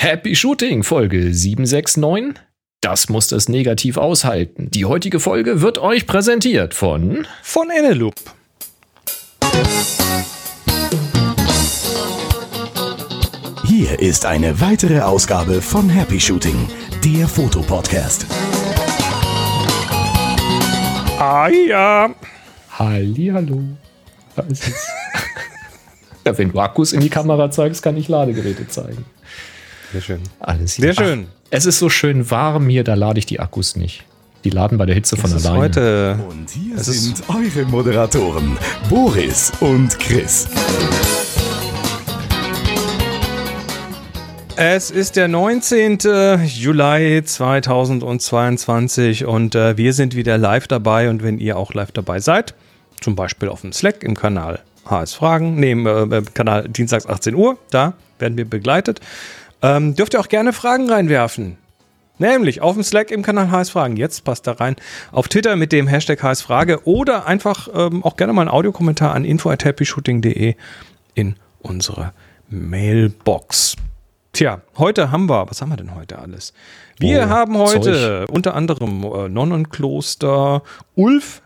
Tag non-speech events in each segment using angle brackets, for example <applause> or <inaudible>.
Happy Shooting Folge 769. Das muss das negativ aushalten. Die heutige Folge wird euch präsentiert von von Eneloop. Hier ist eine weitere Ausgabe von Happy Shooting, der Fotopodcast. Ah ja. Hallihallo. Da ist es. <laughs> ja, wenn du Akkus in die Kamera zeigst, kann ich Ladegeräte zeigen. Sehr schön. Alles Sehr schön. es ist so schön warm hier, da lade ich die Akkus nicht. Die laden bei der Hitze von Es alleine. heute Und hier Es ist- sind eure Moderatoren, Boris und Chris. Es ist der 19. Juli 2022 und äh, wir sind wieder live dabei. Und wenn ihr auch live dabei seid, zum Beispiel auf dem Slack im Kanal HS Fragen, nee, im äh, Kanal Dienstags 18 Uhr, da werden wir begleitet, ähm, dürft ihr auch gerne Fragen reinwerfen. Nämlich auf dem Slack im Kanal HS Fragen. Jetzt passt da rein. Auf Twitter mit dem Hashtag HS Frage oder einfach ähm, auch gerne mal einen Audiokommentar an info.happyshooting.de in unsere Mailbox. Tja, heute haben wir, was haben wir denn heute alles? Wir Oh, haben heute unter anderem äh, Nonnenkloster, Ulf,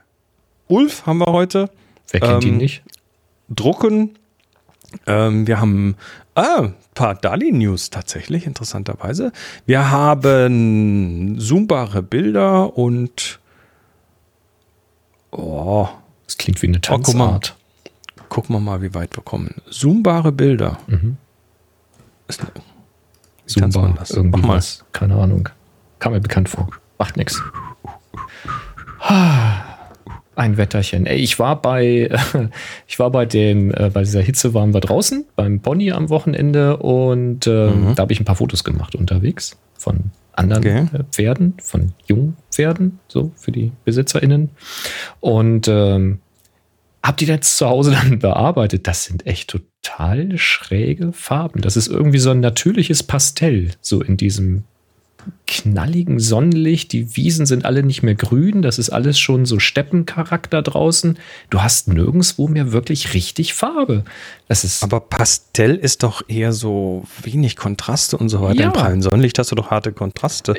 Ulf haben wir heute, Wer kennt ihn ähm, nicht? Drucken. Ähm, wir haben ah, paar Dali-News tatsächlich, interessanterweise. Wir haben zoombare Bilder und oh, Das klingt wie eine Oh, guck mal. Tanzart. gucken wir mal, wie weit wir kommen. Zoombare Bilder. Mhm. Ist, wie Zumba, das? irgendwie Mach mal. was. Keine Ahnung. Kam mir bekannt vor. Macht nix. <laughs> Ein Wetterchen. Ey, ich war bei, <laughs> ich war bei dem, äh, bei dieser Hitze waren wir draußen beim Pony am Wochenende und ähm, Mhm. da habe ich ein paar Fotos gemacht unterwegs von anderen Okay. äh, Pferden, von Jungpferden, so für die BesitzerInnen. Und ähm, hab die jetzt zu Hause <laughs> dann bearbeitet. Das sind echt total schräge Farben. Das ist irgendwie so ein natürliches Pastell, so in diesem knalligen Sonnenlicht. Die Wiesen sind alle nicht mehr grün. Das ist alles schon so Steppencharakter draußen. Du hast nirgendwo mehr wirklich richtig Farbe. Das ist Aber Pastell ist doch eher so wenig Kontraste und so weiter. Ja. Im prallen Sonnenlicht hast du doch harte Kontraste.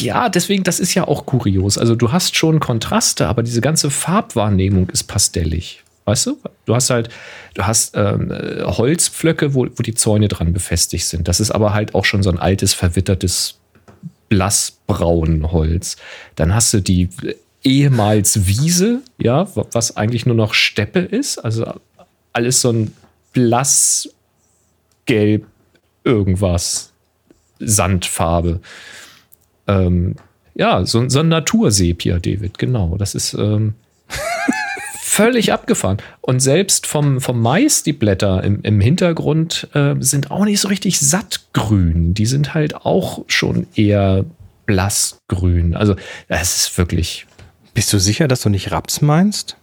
Ja, deswegen, das ist ja auch kurios. Also du hast schon Kontraste, aber diese ganze Farbwahrnehmung ist pastellig. Weißt du? Du hast halt, du hast ähm, äh, Holzpflöcke, wo, wo die Zäune dran befestigt sind. Das ist aber halt auch schon so ein altes, verwittertes, blassbraun Holz. Dann hast du die ehemals Wiese, ja, wa- was eigentlich nur noch Steppe ist. Also alles so ein blassgelb irgendwas. Sandfarbe. Ähm, ja, so, so ein Natursepia, David, genau. Das ist ähm, <laughs> völlig abgefahren. Und selbst vom, vom Mais, die Blätter im, im Hintergrund äh, sind auch nicht so richtig sattgrün. Die sind halt auch schon eher blassgrün. Also, das ist wirklich, Bist du sicher, dass du nicht Raps meinst?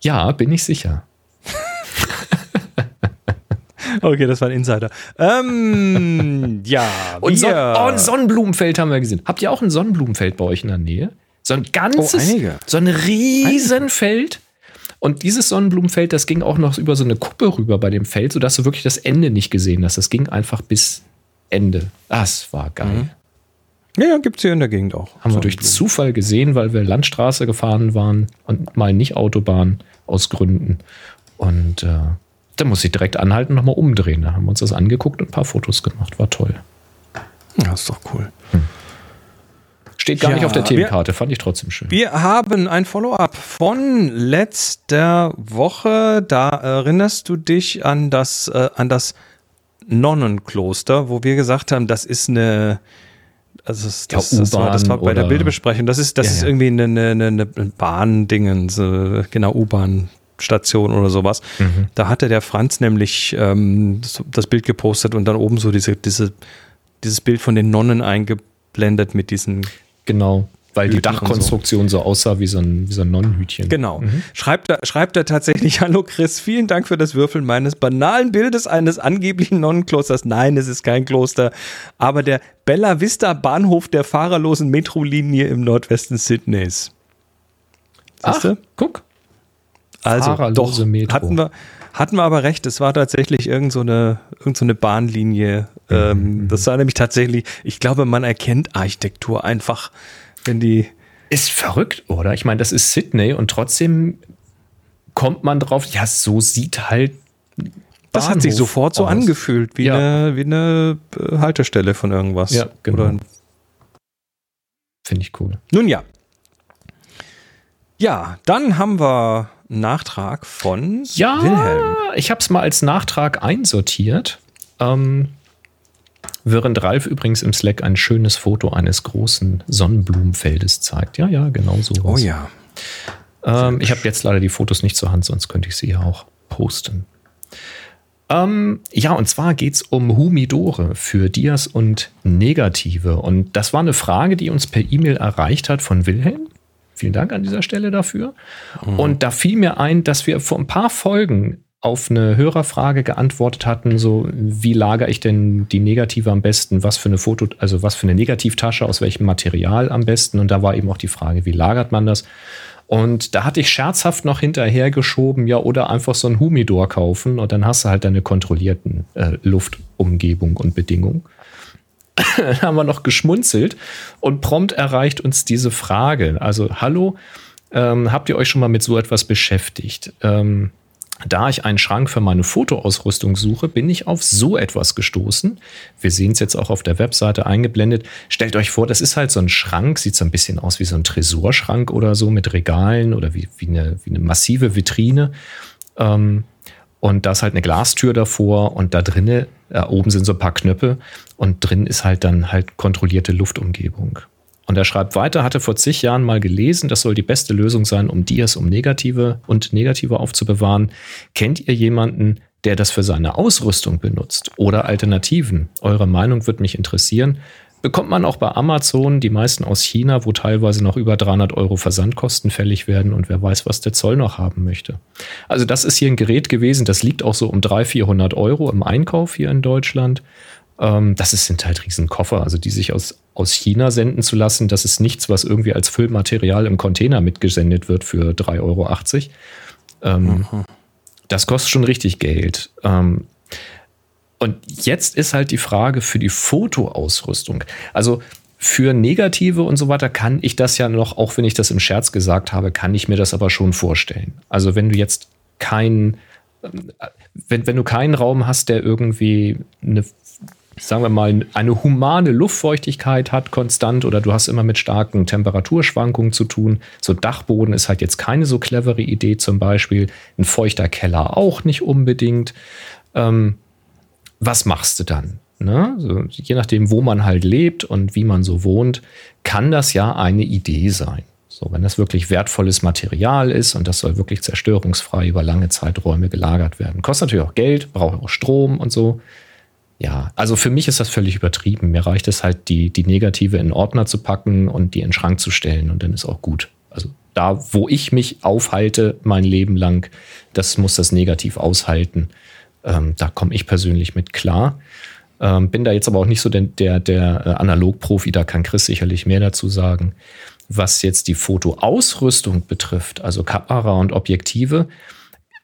ja, bin ich sicher. <laughs> Okay, das war ein Insider. Ähm, ja, Und, Son wir- oh, ein Sonnenblumenfeld haben wir gesehen. Habt ihr auch ein Sonnenblumenfeld bei euch in der Nähe? So ein ganzes, Oh, so ein Riesenfeld. Und dieses Sonnenblumenfeld, das ging auch noch über so eine Kuppe rüber bei dem Feld, sodass du wirklich das Ende nicht gesehen hast. Das ging einfach bis Ende. Das war geil. Ja, ja, gibt es hier in der Gegend auch. Haben wir durch. Zufall gesehen, weil wir Landstraße gefahren waren und mal nicht Autobahn aus Gründen. Und äh, da muss ich direkt anhalten und nochmal umdrehen. Da haben wir uns das angeguckt und ein paar Fotos gemacht. War toll. Ja, ist doch cool. Steht gar Ja, nicht auf der wir- Themenkarte, fand ich trotzdem schön. Wir haben ein Follow-up von letzter Woche. Da erinnerst du dich an das, äh, an das Nonnenkloster, wo wir gesagt haben, das ist eine. Also das, Ja, das, das, war, das war U-Bahn bei der Bildebesprechung. Das ist, das Ja, ist irgendwie eine, eine, eine, Bahndingens, äh, genau, U-Bahn-Station oder sowas. Mhm. Da hatte der Franz nämlich ähm, das, das Bild gepostet und dann oben so diese, diese, dieses Bild von den Nonnen eingeblendet mit diesen Genau, weil die Hüten so. Dachkonstruktion so. aussah wie so ein, wie so ein Nonnenhütchen. Genau. Schreibt, er, schreibt er tatsächlich, <laughs> hallo Chris, vielen Dank für das Würfeln meines banalen Bildes eines angeblichen Nonnenklosters. Nein, es ist kein Kloster, aber der Bella Vista Bahnhof der fahrerlosen Metrolinie im Nordwesten Sydneys. Ach, Siehste? guck. Also Fahrerlose doch, Metro. hatten wir, hatten wir aber recht, es war tatsächlich irgend so eine, irgend so eine Bahnlinie. Ähm, das war nämlich tatsächlich, ich glaube, man erkennt Architektur einfach, wenn die. Ist verrückt, oder? Ich meine, das ist Sydney und trotzdem kommt man drauf, ja, so sieht halt. Das hat sich Bahnhof sofort so aus. angefühlt, wie, Ja. eine, wie eine äh, Haltestelle von irgendwas. Ja, genau. Finde ich cool. nun ja. Ja, dann haben wir Nachtrag von Ja, Wilhelm. ich habe es mal als Nachtrag einsortiert. Ähm, während Ralf übrigens im Slack ein schönes Foto eines großen Sonnenblumenfeldes zeigt. Ja, ja, genau so. Oh ja. Ähm, ich habe jetzt leider die Fotos nicht zur Hand, sonst könnte ich sie ja auch posten. Ähm, ja, und zwar geht es um Humidore für Dias und Negative. Und das war eine Frage, die uns per E-Mail erreicht hat von Wilhelm. Vielen Dank an dieser Stelle dafür. Und da fiel mir ein, dass wir vor ein paar Folgen auf eine Hörerfrage geantwortet hatten, so wie lagere ich denn die Negative am besten, was für eine Foto, also was für eine Negativtasche, aus welchem Material am besten. Und da war eben auch die Frage, wie lagert man das? Und da hatte ich scherzhaft noch hinterhergeschoben, ja, oder einfach so ein Humidor kaufen und dann hast du halt deine kontrollierten äh, Luftumgebung und Bedingungen. <laughs> haben wir noch geschmunzelt und prompt erreicht uns diese Frage. Also, hallo, ähm, habt ihr euch schon mal mit so etwas beschäftigt? Ähm, da ich einen Schrank für meine Fotoausrüstung suche, bin ich auf so etwas gestoßen. Wir sehen es jetzt auch auf der Webseite eingeblendet. Stellt euch vor, das ist halt so ein Schrank, sieht so ein bisschen aus wie so ein Tresorschrank oder so mit Regalen oder wie, wie, eine, wie eine massive Vitrine. Ähm, und da ist halt eine Glastür davor und da drinnen, äh, oben sind so ein paar Knöpfe und drin ist halt dann halt kontrollierte Luftumgebung. Und er schreibt weiter, hatte vor zig Jahren mal gelesen, das soll die beste Lösung sein, um Dias um Negative und Negative aufzubewahren. Kennt ihr jemanden, der das für seine Ausrüstung benutzt oder Alternativen? Eure Meinung wird mich interessieren. Bekommt man auch bei Amazon, die meisten aus China, wo teilweise noch über 300 Euro Versandkosten fällig werden und wer weiß, was der Zoll noch haben möchte. Also das ist hier ein Gerät gewesen, das liegt auch so um 300, 400 Euro im Einkauf hier in Deutschland. Ähm, das ist, sind halt Riesenkoffer, also die sich aus, aus China senden zu lassen, das ist nichts, was irgendwie als Füllmaterial im Container mitgesendet wird für 3,80 Euro. Ähm, Das kostet schon richtig Geld. Ähm, und jetzt ist halt die Frage für die Fotoausrüstung. Also für Negative und so weiter kann ich das ja noch, auch wenn ich das im Scherz gesagt habe, kann ich mir das aber schon vorstellen. Also wenn du jetzt kein, wenn, wenn du keinen Raum hast, der irgendwie eine sagen wir mal, eine humane Luftfeuchtigkeit hat konstant oder du hast immer mit starken Temperaturschwankungen zu tun. So Dachboden ist halt jetzt keine so clevere Idee zum Beispiel. Ein feuchter Keller auch nicht unbedingt. Ähm, was machst du dann? Ne? So, je nachdem, wo man halt lebt und wie man so wohnt, kann das ja eine Idee sein. So, wenn das wirklich wertvolles Material ist und das soll wirklich zerstörungsfrei über lange Zeiträume gelagert werden. Kostet natürlich auch Geld, braucht auch Strom und so. Ja, also für mich ist das völlig übertrieben. Mir reicht es halt, die, die Negative in Ordner zu packen und die in den Schrank zu stellen und dann ist auch gut. Also da, wo ich mich aufhalte, mein Leben lang, das muss das Negativ aushalten. Ähm, da komme ich persönlich mit klar. Ähm, bin da jetzt aber auch nicht so der, der, der äh, Analogprofi, da kann Chris sicherlich mehr dazu sagen. Was jetzt die Fotoausrüstung betrifft, also Kamera und Objektive,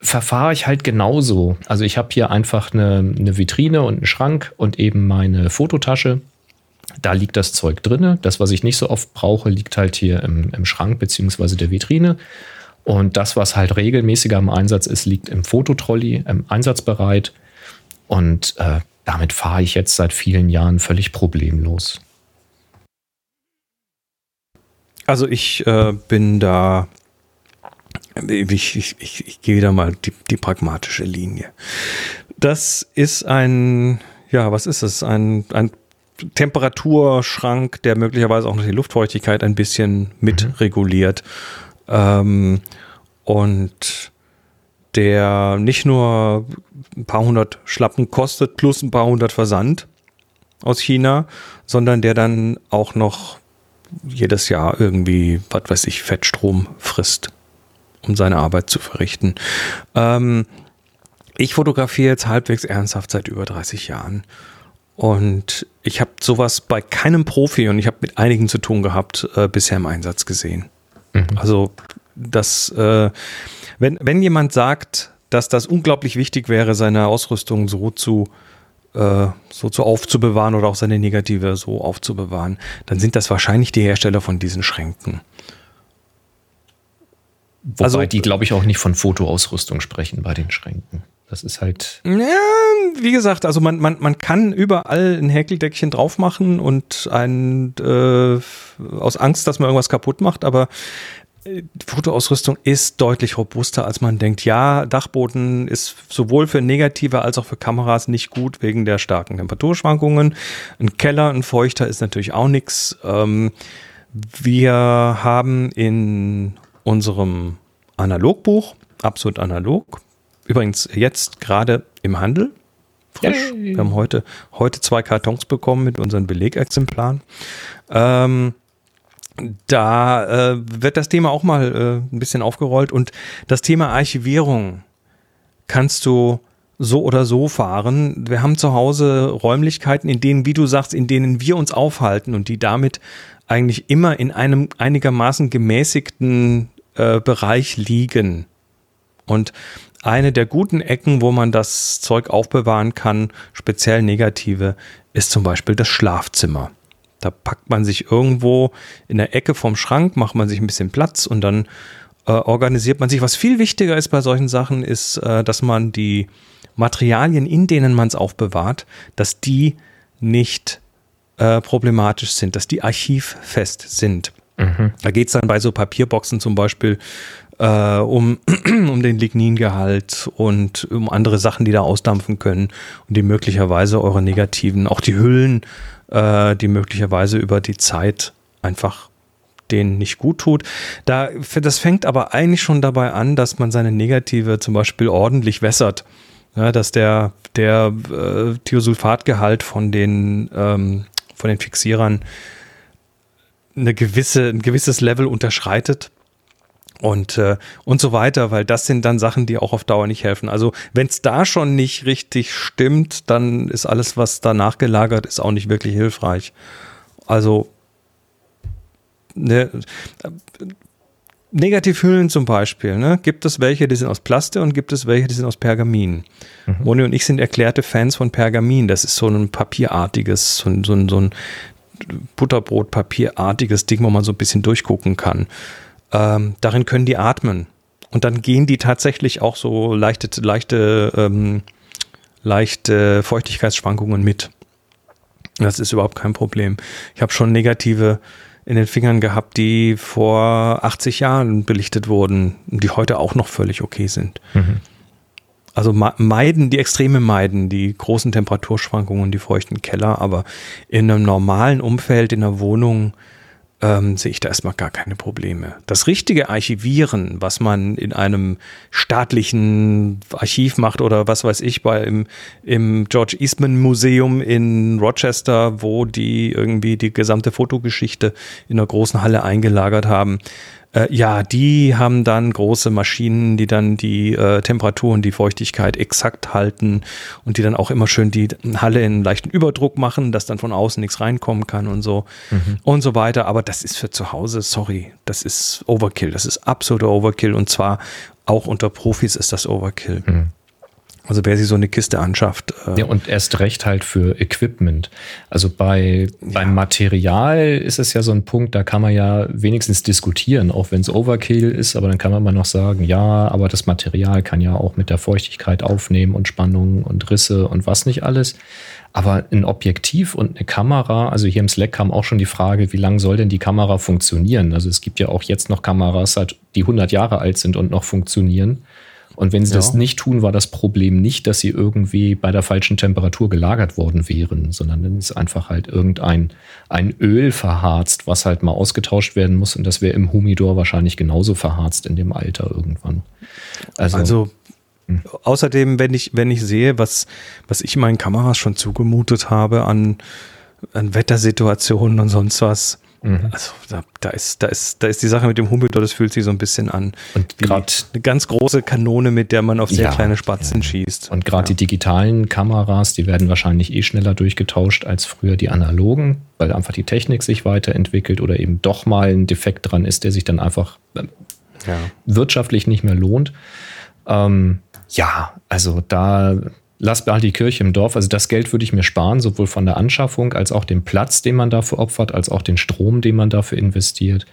verfahre ich halt genauso. Also ich habe hier einfach eine, eine Vitrine und einen Schrank und eben meine Fototasche. Da liegt das Zeug drinne. Das, was ich nicht so oft brauche, liegt halt hier im, im Schrank beziehungsweise der Vitrine. Und das, was halt regelmäßiger im Einsatz ist, liegt im Fototrolley, im Einsatzbereit. Und äh, damit fahre ich jetzt seit vielen Jahren völlig problemlos. Also ich äh, bin da, ich, ich, ich, ich gehe da mal die, die pragmatische Linie. Das ist ein, ja, was ist es? Ein, ein Temperaturschrank, der möglicherweise auch noch die Luftfeuchtigkeit ein bisschen mitreguliert. Ähm, und der nicht nur ein paar hundert Schlappen kostet plus ein paar hundert Versand aus China, sondern der dann auch noch jedes Jahr irgendwie, was weiß ich, Fettstrom frisst, um seine Arbeit zu verrichten. Ähm, ich fotografiere jetzt halbwegs ernsthaft seit über 30 Jahren. Und ich habe sowas bei keinem Profi und ich habe mit einigen zu tun gehabt, äh, bisher im Einsatz gesehen. Mhm. Also das, äh, wenn, wenn jemand sagt, dass das unglaublich wichtig wäre, seine Ausrüstung so zu äh, so zu aufzubewahren oder auch seine Negative so aufzubewahren, dann sind das wahrscheinlich die Hersteller von diesen Schränken. Wobei also, die, glaube ich, auch nicht von Fotoausrüstung sprechen bei den Schränken. Das ist halt. Ja, wie gesagt, also man, man, man kann überall ein Häkeldeckchen drauf machen und ein äh, aus Angst, dass man irgendwas kaputt macht, aber die Fotoausrüstung ist deutlich robuster, als man denkt. Ja, Dachboden ist sowohl für negative als auch für Kameras nicht gut wegen der starken Temperaturschwankungen. Ein Keller, ein Feuchter ist natürlich auch nichts. Ähm, wir haben in unserem Analogbuch, absolut analog, übrigens jetzt gerade im Handel, frisch. Yay. Wir haben heute, heute zwei Kartons bekommen mit unseren Belegexemplaren. Ähm, da äh, wird das Thema auch mal äh, ein bisschen aufgerollt und das Thema Archivierung kannst du so oder so fahren. Wir haben zu Hause Räumlichkeiten, in denen, wie du sagst, in denen wir uns aufhalten und die damit eigentlich immer in einem einigermaßen gemäßigten äh, Bereich liegen. Und eine der guten Ecken, wo man das Zeug aufbewahren kann, speziell negative, ist zum Beispiel das Schlafzimmer. Da packt man sich irgendwo in der Ecke vom Schrank, macht man sich ein bisschen Platz und dann äh, organisiert man sich. Was viel wichtiger ist bei solchen Sachen, ist, äh, dass man die Materialien, in denen man es aufbewahrt, dass die nicht äh, problematisch sind, dass die archivfest sind. Mhm. Da geht es dann bei so Papierboxen zum Beispiel äh, um, <clears throat> um den Ligningehalt und um andere Sachen, die da ausdampfen können und die möglicherweise eure negativen, auch die Hüllen äh, die möglicherweise über die Zeit einfach denen nicht gut tut. Da, das fängt aber eigentlich schon dabei an, dass man seine Negative zum Beispiel ordentlich wässert. Ja, dass der, der äh, Thiosulfatgehalt von den, ähm, von den Fixierern eine gewisse, ein gewisses Level unterschreitet und, äh, und so weiter, weil das sind dann Sachen, die auch auf Dauer nicht helfen. Also wenn es da schon nicht richtig stimmt, dann ist alles, was danach gelagert ist, auch nicht wirklich hilfreich. Also ne, Negativhüllen zum Beispiel, ne? gibt es welche, die sind aus Plaste und gibt es welche, die sind aus Pergamin. Mhm. Moni und ich sind erklärte Fans von Pergamin. Das ist so ein papierartiges, so ein, so ein, so ein Butterbrotpapierartiges Ding, wo man so ein bisschen durchgucken kann ähm, darin können die atmen. Und dann gehen die tatsächlich auch so leichte, leichte, ähm, leichte Feuchtigkeitsschwankungen mit. Das ist überhaupt kein Problem. Ich habe schon negative in den Fingern gehabt, die vor 80 Jahren belichtet wurden, die heute auch noch völlig okay sind. Mhm. Also meiden, die Extreme meiden, die großen Temperaturschwankungen, die feuchten Keller, aber in einem normalen Umfeld, in einer Wohnung, ähm, sehe ich da erstmal gar keine Probleme. Das richtige Archivieren, was man in einem staatlichen Archiv macht oder was weiß ich, bei im, im George Eastman Museum in Rochester, wo die irgendwie die gesamte Fotogeschichte in einer großen Halle eingelagert haben, äh, ja, die haben dann große Maschinen, die dann die äh, Temperatur und die Feuchtigkeit exakt halten und die dann auch immer schön die Halle in leichten Überdruck machen, dass dann von außen nichts reinkommen kann und so mhm. und so weiter. Aber das ist für zu Hause, sorry, das ist Overkill. Das ist absoluter Overkill und zwar auch unter Profis ist das Overkill. Mhm. Also wer sich so eine Kiste anschafft. Äh ja, und erst recht halt für Equipment. Also bei, ja. beim Material ist es ja so ein Punkt, da kann man ja wenigstens diskutieren, auch wenn es Overkill ist, aber dann kann man mal noch sagen, ja, aber das Material kann ja auch mit der Feuchtigkeit aufnehmen und Spannungen und Risse und was nicht alles. Aber ein Objektiv und eine Kamera, also hier im Slack kam auch schon die Frage, wie lange soll denn die Kamera funktionieren? Also es gibt ja auch jetzt noch Kameras, die 100 Jahre alt sind und noch funktionieren. Und wenn sie ja. das nicht tun, war das Problem nicht, dass sie irgendwie bei der falschen Temperatur gelagert worden wären, sondern dann ist einfach halt irgendein ein Öl verharzt, was halt mal ausgetauscht werden muss. Und das wäre im Humidor wahrscheinlich genauso verharzt in dem Alter irgendwann. Also, also hm. außerdem, wenn ich, wenn ich sehe, was, was ich meinen Kameras schon zugemutet habe an, an Wettersituationen und sonst was, Mhm. Also da, da, ist, da, ist, da ist die Sache mit dem Humidor, das fühlt sich so ein bisschen an. Und gerade eine ganz große Kanone, mit der man auf sehr ja, kleine Spatzen ja. schießt. Und gerade ja. die digitalen Kameras, die werden wahrscheinlich eh schneller durchgetauscht als früher die analogen, weil einfach die Technik sich weiterentwickelt oder eben doch mal ein Defekt dran ist, der sich dann einfach ja. wirtschaftlich nicht mehr lohnt. Ähm, ja, also da lasst halt die Kirche im Dorf. Also das Geld würde ich mir sparen, sowohl von der Anschaffung als auch den Platz, den man dafür opfert, als auch den Strom, den man dafür investiert.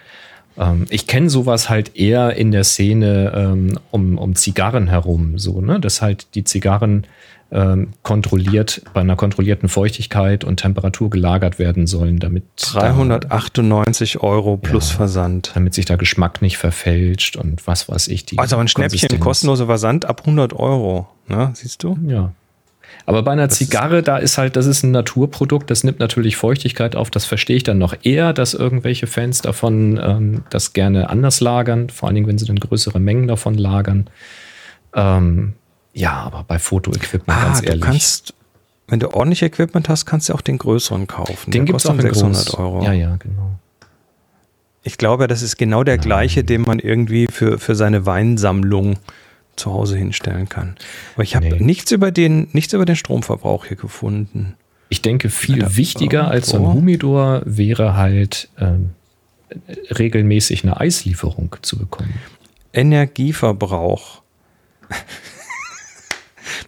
Ähm, ich kenne sowas halt eher in der Szene ähm, um, um Zigarren herum, so, ne? Dass halt die Zigarren ähm, kontrolliert, bei einer kontrollierten Feuchtigkeit und Temperatur gelagert werden sollen, damit 398 da, Euro plus ja, Versand. Damit sich der Geschmack nicht verfälscht und was weiß ich. Die also ein Schnäppchen, kostenloser Versand ab 100 Euro, ne? Siehst du? Ja. Aber bei einer das Zigarre, da ist halt, das ist ein Naturprodukt, das nimmt natürlich Feuchtigkeit auf. Das verstehe ich dann noch eher, dass irgendwelche Fans davon ähm, das gerne anders lagern, vor allen Dingen, wenn sie dann größere Mengen davon lagern. Ähm, ja, aber bei Fotoequipment, ah, ganz ehrlich. Du kannst, wenn du ordentlich Equipment hast, kannst du auch den größeren kaufen. Den gibt es auch 600 groß. Euro. Ja, ja, genau. Ich glaube, das ist genau der Nein. gleiche, den man irgendwie für, für seine Weinsammlung zu Hause hinstellen kann. Aber ich habe nee. nichts über den, nichts über den Stromverbrauch hier gefunden. Ich denke, viel Alter, wichtiger als so ein Humidor wäre halt ähm, regelmäßig eine Eislieferung zu bekommen. Energieverbrauch. <laughs>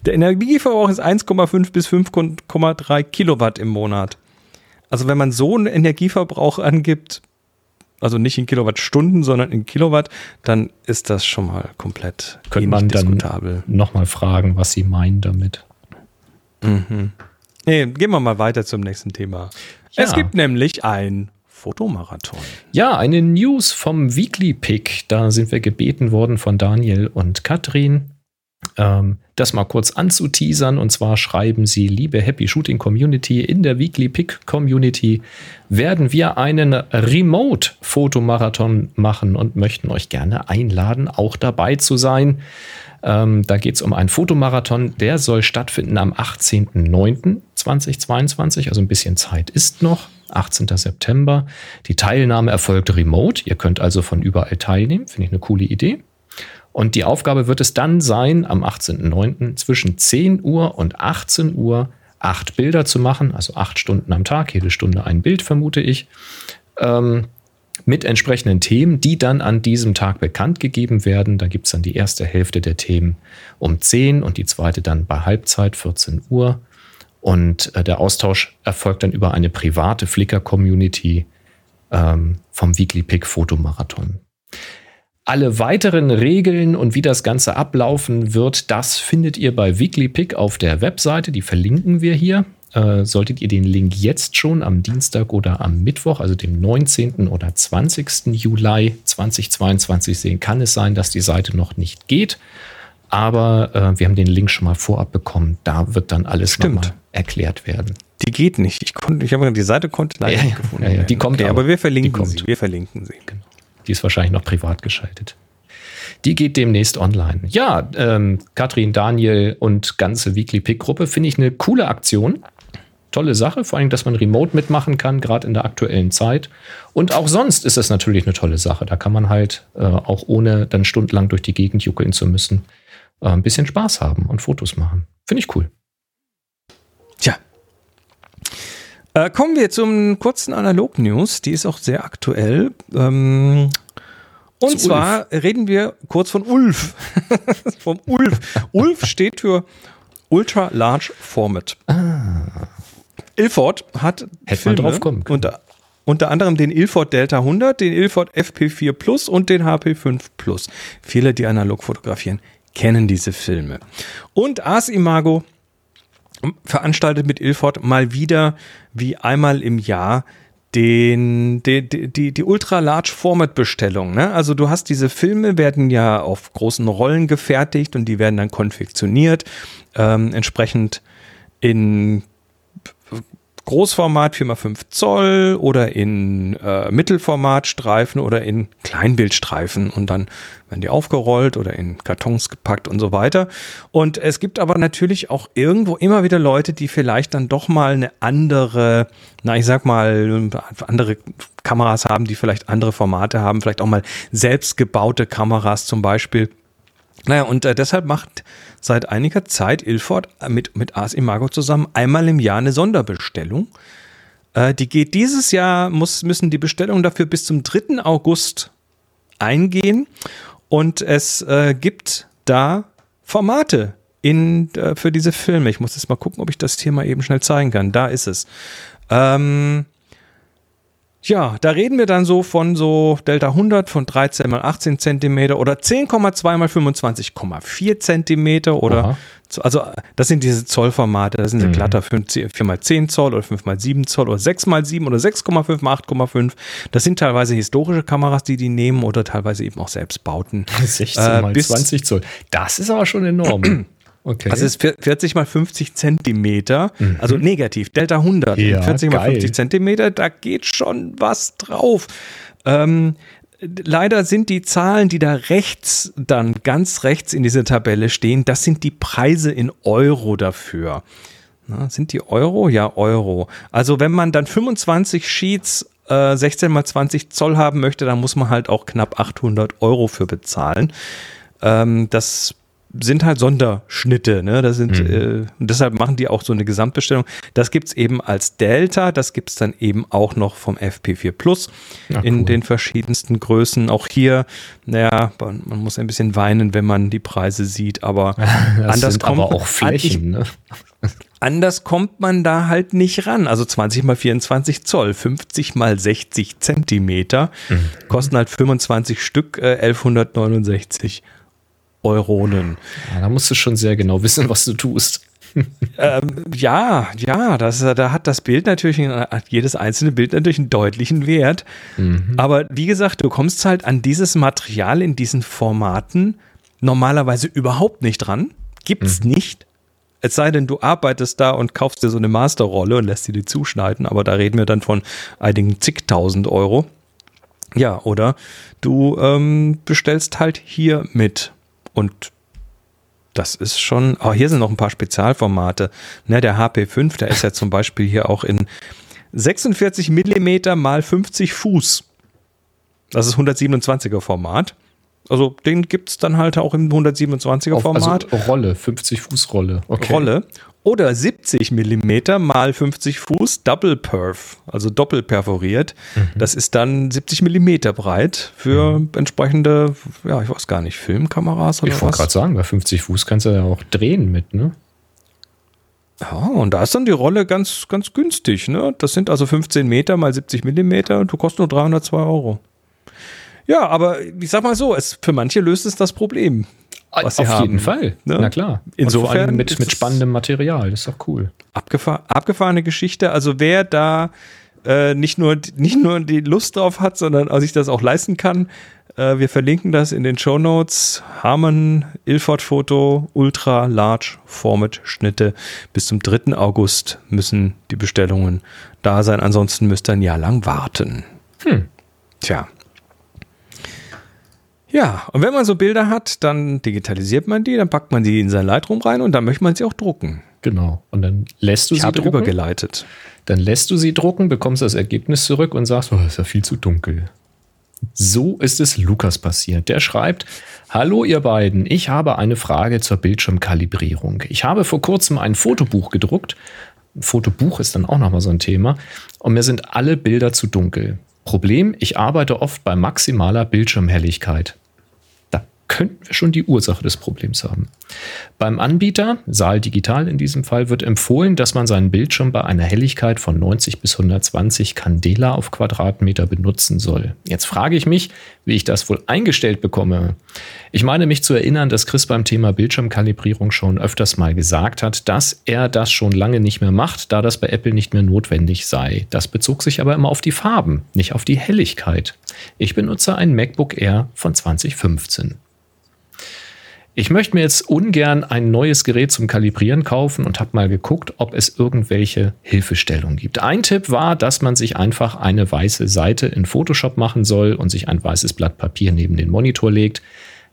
Der Energieverbrauch ist 1,5 bis 5,3 Kilowatt im Monat. Also wenn man so einen Energieverbrauch angibt, also nicht in Kilowattstunden, sondern in Kilowatt, dann ist das schon mal komplett Könnte man dann nochmal fragen, was Sie meinen damit. Mhm. Nee, gehen wir mal weiter zum nächsten Thema. Ja. Es gibt nämlich ein Fotomarathon. Ja, eine News vom Weekly Pick. Da sind wir gebeten worden von Daniel und Katrin, das mal kurz anzuteasern. Und zwar schreiben sie, liebe Happy Shooting Community, in der Weekly Pick Community werden wir einen Remote-Fotomarathon machen und möchten euch gerne einladen, auch dabei zu sein. Ähm, da geht es um einen Fotomarathon, der soll stattfinden am 18.09.2022, also ein bisschen Zeit ist noch. 18. September. Die Teilnahme erfolgt remote. Ihr könnt also von überall teilnehmen. Finde ich eine coole Idee. Und die Aufgabe wird es dann sein, am 18.09. zwischen 10 Uhr und 18 Uhr acht Bilder zu machen, also acht Stunden am Tag, jede Stunde ein Bild, vermute ich, ähm, mit entsprechenden Themen, die dann an diesem Tag bekannt gegeben werden. Da gibt es dann die erste Hälfte der Themen um 10 und die zweite dann bei Halbzeit, 14 Uhr. Und äh, der Austausch erfolgt dann über eine private Flickr-Community ähm, vom Weekly Pick Fotomarathon. Alle weiteren Regeln und wie das Ganze ablaufen wird, das findet ihr bei WeeklyPick auf der Webseite. Die verlinken wir hier. Äh, solltet ihr den Link jetzt schon am Dienstag oder am Mittwoch, also dem 19. oder 20. Juli 2022 sehen, kann es sein, dass die Seite noch nicht geht. Aber äh, wir haben den Link schon mal vorab bekommen. Da wird dann alles nochmal erklärt werden. Die geht nicht. Ich, konnte, ich habe die Seite konnte leider ja, nicht gefunden. Ja, ja, die kommt okay, aber, aber wir verlinken sie. Wir verlinken sie. Genau. Die ist wahrscheinlich noch privat geschaltet. Die geht demnächst online. Ja, ähm, Katrin, Daniel und ganze Weekly Pick Gruppe finde ich eine coole Aktion. Tolle Sache, vor allem, dass man remote mitmachen kann, gerade in der aktuellen Zeit. Und auch sonst ist es natürlich eine tolle Sache. Da kann man halt äh, auch ohne dann stundenlang durch die Gegend juckeln zu müssen, äh, ein bisschen Spaß haben und Fotos machen. Finde ich cool. Tja. Äh, kommen wir zum kurzen Analog-News. Die ist auch sehr aktuell. Ähm, und Zu zwar Ulf. reden wir kurz von Ulf. <laughs> Vom Ulf. Ulf steht für Ultra Large Format. Ah. Ilford hat Hätte Filme drauf kommen können. Unter, unter anderem den Ilford Delta 100, den Ilford FP4 Plus und den HP5 Plus. Viele, die analog fotografieren, kennen diese Filme. Und Ars Imago veranstaltet mit Ilford mal wieder wie einmal im Jahr den, die, die, die Ultra-Large-Format-Bestellung. Ne? Also du hast diese Filme, werden ja auf großen Rollen gefertigt und die werden dann konfektioniert, ähm, entsprechend in Großformat 4x5 Zoll oder in äh, Mittelformatstreifen oder in Kleinbildstreifen und dann werden die aufgerollt oder in Kartons gepackt und so weiter. Und es gibt aber natürlich auch irgendwo immer wieder Leute, die vielleicht dann doch mal eine andere, na ich sag mal, andere Kameras haben, die vielleicht andere Formate haben, vielleicht auch mal selbstgebaute Kameras zum Beispiel. Naja, und äh, deshalb macht seit einiger Zeit Ilford mit, mit Ars Imago zusammen einmal im Jahr eine Sonderbestellung. Äh, die geht dieses Jahr, muss, müssen die Bestellungen dafür bis zum 3. August eingehen. Und es äh, gibt da Formate in, äh, für diese Filme. Ich muss jetzt mal gucken, ob ich das hier mal eben schnell zeigen kann. Da ist es. Ähm, ja, da reden wir dann so von so Delta 100 von 13 mal 18 Zentimeter oder 10,2 mal 25,4 Zentimeter oder Aha. also das sind diese Zollformate, das sind Mhm. glatter 4 mal 10 Zoll oder 5 mal 7 Zoll oder 6 mal 7 oder 6,5 mal 8,5. Das sind teilweise historische Kameras, die die nehmen oder teilweise eben auch selbst bauten. <laughs> 16 Äh, mal bis- 20 Zoll. Das ist aber schon enorm. <clears throat> Okay. Das ist vier- 40 mal 50 Zentimeter, also negativ, Delta 100, Mhm. Ja, 40 mal geil. 50 Zentimeter, da geht schon was drauf. Ähm, leider sind die Zahlen, die da rechts, dann ganz rechts in dieser Tabelle stehen, das sind die Preise in Euro dafür. Na, sind die Euro? Ja, Euro. Also wenn man dann 25 Sheets äh, 16 mal 20 Zoll haben möchte, dann muss man halt auch knapp 800 Euro für bezahlen. Ähm, das sind halt Sonderschnitte, ne? Das sind, äh, und deshalb machen die auch so eine Gesamtbestellung. Das gibt's eben als Delta, das gibt's dann eben auch noch vom FP4 Plus Ja, in cool. den verschiedensten Größen. Auch hier, naja, man man muss ein bisschen weinen, wenn man die Preise sieht, aber <laughs> das anders sind kommt aber auch Flächen. Ne? <laughs> Anders kommt man da halt nicht ran. Also 20 mal 24 Zoll, 50 mal 60 Zentimeter, kosten halt 25 Stück, äh, 1169 Euronen. Ja, da musst du schon sehr genau wissen, was du tust. Ähm, ja, ja, das, da hat das Bild natürlich, einen- hat jedes einzelne Bild natürlich einen deutlichen Wert. Aber wie gesagt, du kommst halt an dieses Material in diesen Formaten normalerweise überhaupt nicht dran. Gibt's nicht. Es sei denn, du arbeitest da und kaufst dir so eine Masterrolle und lässt dir die zuschneiden, aber da reden wir dann von einigen zigtausend Euro. Ja, oder du ähm, bestellst halt hier mit. Und das ist schon, oh, hier sind noch ein paar Spezialformate. Ne, der HP5, der ist ja zum Beispiel hier auch in 46 Millimeter mal 50 Fuß. Das ist 127er Format. Also den gibt es dann halt auch im 127er Auf, Format. also Rolle, 50 Fuß Rolle. Okay. Rolle. Oder 70 Millimeter mal 50 Fuß Double Perf, also doppelt perforiert. Mhm. Das ist dann 70 Millimeter breit für entsprechende, ja, ich weiß gar nicht, Filmkameras oder Ich wollte was. gerade sagen, bei 50 Fuß kannst du ja auch drehen mit, ne? Ja, und da ist dann die Rolle ganz, ganz günstig. Ne? Das sind also 15 Meter mal 70 Millimeter und du kostet nur 302 Euro. Ja, aber ich sag mal so, es, für manche löst es das Problem. Was sie Auf haben, jeden Fall. ne? Na klar. Insofern Und vor allem mit, mit spannendem Material. Das ist doch cool. Abgefahr abgefahrene Geschichte. Also wer da äh, nicht, nur, nicht nur die Lust drauf hat, sondern sich das auch leisten kann, äh, wir verlinken das in den Show Notes. Harman Ilford Foto Ultra Large Format Schnitte. Bis zum 3. August müssen die Bestellungen da sein. Ansonsten müsst ihr ein Jahr lang warten. Hm. Tja. Ja, und wenn man so Bilder hat, dann digitalisiert man die, dann packt man die in sein Lightroom rein und dann möchte man sie auch drucken. Genau. Und dann lässt du Ich sie drucken. übergeleitet. Dann lässt du sie drucken, bekommst das Ergebnis zurück und sagst, oh, ist ja viel zu dunkel. So ist es Lukas passiert. Der schreibt, Hallo ihr beiden, ich habe eine Frage zur Bildschirmkalibrierung. Ich habe vor kurzem ein Fotobuch gedruckt. Ein Fotobuch ist dann auch nochmal so ein Thema. Und mir sind alle Bilder zu dunkel. Problem, ich arbeite oft bei maximaler Bildschirmhelligkeit. Könnten wir schon die Ursache des Problems haben. Beim Anbieter, Saal Digital in diesem Fall, wird empfohlen, dass man seinen Bildschirm bei einer Helligkeit von 90 bis 120 Candela auf Quadratmeter benutzen soll. Jetzt frage ich mich, wie ich das wohl eingestellt bekomme. Ich meine mich zu erinnern, dass Chris beim Thema Bildschirmkalibrierung schon öfters mal gesagt hat, dass er das schon lange nicht mehr macht, da das bei Apple nicht mehr notwendig sei. Das bezog sich aber immer auf die Farben, nicht auf die Helligkeit. Ich benutze ein MacBook Air von 2015. Ich möchte mir jetzt ungern ein neues Gerät zum Kalibrieren kaufen und habe mal geguckt, ob es irgendwelche Hilfestellungen gibt. Ein Tipp war, dass man sich einfach eine weiße Seite in Photoshop machen soll und sich ein weißes Blatt Papier neben den Monitor legt.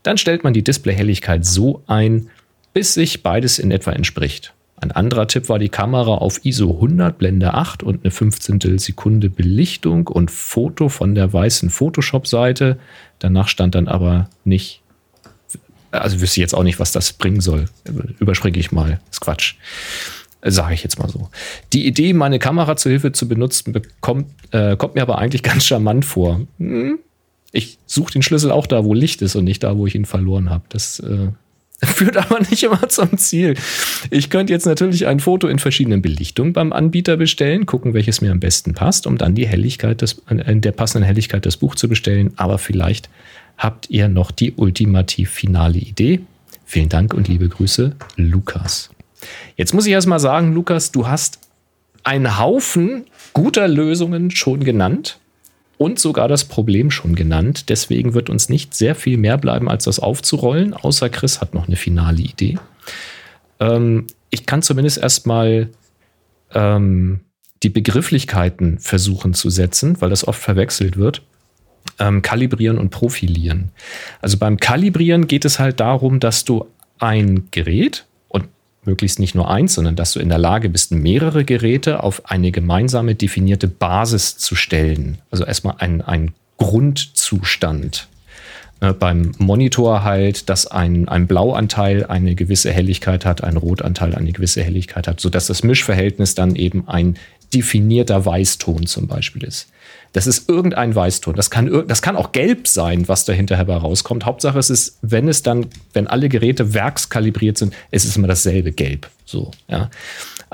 Dann stellt man die Displayhelligkeit so ein, bis sich beides in etwa entspricht. Ein anderer Tipp war die Kamera auf ISO 100 Blende 8 und eine 15 Sekunde Belichtung und Foto von der weißen Photoshop-Seite. Danach stand dann aber nicht also wüsste ich jetzt auch nicht, was das bringen soll. Überspringe ich mal. Das ist Quatsch. Sage ich jetzt mal so. Die Idee, meine Kamera zur Hilfe zu benutzen, bekommt, äh, kommt mir aber eigentlich <laughs> ganz charmant vor. Hm? Ich suche den Schlüssel auch da, wo Licht ist und nicht da, wo ich ihn verloren habe. Das äh, <laughs> führt aber nicht immer zum Ziel. Ich könnte jetzt natürlich ein Foto in verschiedenen Belichtungen beim Anbieter bestellen, gucken, welches mir am besten passt, um dann die Helligkeit des, in der passenden Helligkeit das Buch zu bestellen. Aber vielleicht habt ihr noch die ultimativ finale Idee. Vielen Dank und liebe Grüße, Lukas. Jetzt muss ich erst mal sagen, Lukas, du hast einen Haufen guter Lösungen schon genannt und sogar das Problem schon genannt. Deswegen wird uns nicht sehr viel mehr bleiben, als das aufzurollen, außer Chris hat noch eine finale Idee. Ähm, ich kann zumindest erstmal ähm, die Begrifflichkeiten versuchen zu setzen, weil das oft verwechselt wird. Ähm, kalibrieren und profilieren. Also beim Kalibrieren geht es halt darum, dass du ein Gerät, möglichst nicht nur eins, sondern dass du in der Lage bist, mehrere Geräte auf eine gemeinsame definierte Basis zu stellen. Also erstmal ein, ein Grundzustand. Äh, beim Monitor halt, dass ein, ein Blauanteil eine gewisse Helligkeit hat, ein Rotanteil eine gewisse Helligkeit hat, sodass das Mischverhältnis dann eben ein definierter Weißton zum Beispiel ist. Das ist irgendein Weißton. Das kann, das kann auch gelb sein, was da hinterher rauskommt. Hauptsache es ist, wenn es dann, wenn alle Geräte werkskalibriert sind, es ist immer dasselbe Gelb. So, ja.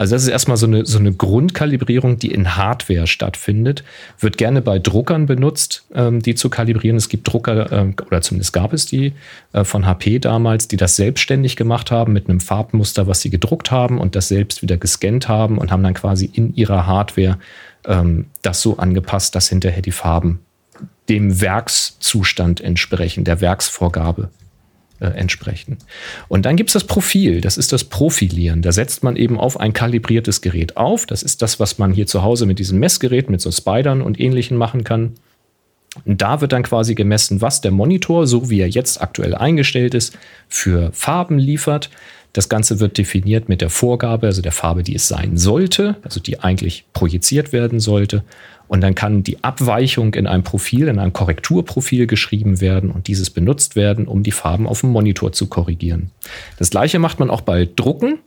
Also das ist erstmal so eine, so eine Grundkalibrierung, die in Hardware stattfindet. Wird gerne bei Druckern benutzt, ähm, die zu kalibrieren. Es gibt Drucker, äh, oder zumindest gab es die äh, von HP damals, die das selbstständig gemacht haben mit einem Farbmuster, was sie gedruckt haben und das selbst wieder gescannt haben und haben dann quasi in ihrer Hardware ähm, das so angepasst, dass hinterher die Farben dem Werkszustand entsprechen, der Werksvorgabe äh, entsprechen. Und dann gibt es das Profil, das ist das Profilieren. Da setzt man eben auf ein kalibriertes Gerät auf. Das ist das, was man hier zu Hause mit diesem Messgerät, mit so Spidern und ähnlichen machen kann. Und da wird dann quasi gemessen, was der Monitor, so wie er jetzt aktuell eingestellt ist, für Farben liefert. Das Ganze wird definiert mit der Vorgabe, also der Farbe, die es sein sollte, also die eigentlich projiziert werden sollte. Und dann kann die Abweichung in einem Profil, in einem Korrekturprofil geschrieben werden und dieses benutzt werden, um die Farben auf dem Monitor zu korrigieren. Das gleiche macht man auch bei Drucken.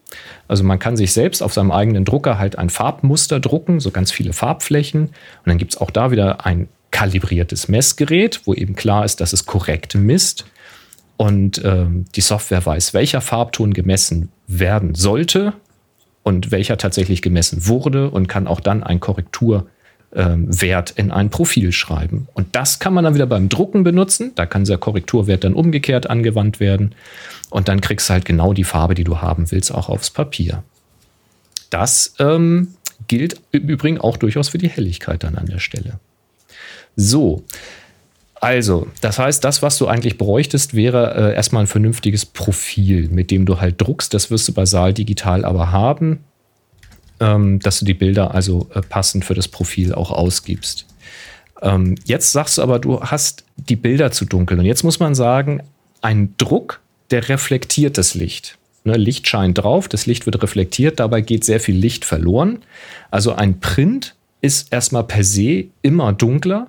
Also man kann sich selbst auf seinem eigenen Drucker halt ein Farbmuster drucken, so ganz viele Farbflächen. Und dann gibt es auch da wieder ein kalibriertes Messgerät, wo eben klar ist, dass es korrekt misst und ähm, die Software weiß, welcher Farbton gemessen werden sollte und welcher tatsächlich gemessen wurde und kann auch dann einen Korrekturwert ähm, in ein Profil schreiben. Und das kann man dann wieder beim Drucken benutzen. Da kann dieser Korrekturwert dann umgekehrt angewandt werden. Und dann kriegst du halt genau die Farbe, die du haben willst, auch aufs Papier. Das ähm, gilt im Übrigen auch durchaus für die Helligkeit dann an der Stelle. So, also, das heißt, das, was du eigentlich bräuchtest, wäre äh, erstmal ein vernünftiges Profil, mit dem du halt druckst. Das wirst du bei Saal Digital aber haben, ähm, dass du die Bilder also äh, passend für das Profil auch ausgibst. Ähm, jetzt sagst du aber, du hast die Bilder zu dunkel. Und jetzt muss man sagen, ein Druck, der reflektiert das Licht. Ne, Licht scheint drauf, das Licht wird reflektiert, dabei geht sehr viel Licht verloren. Also ein Print ist erstmal per se immer dunkler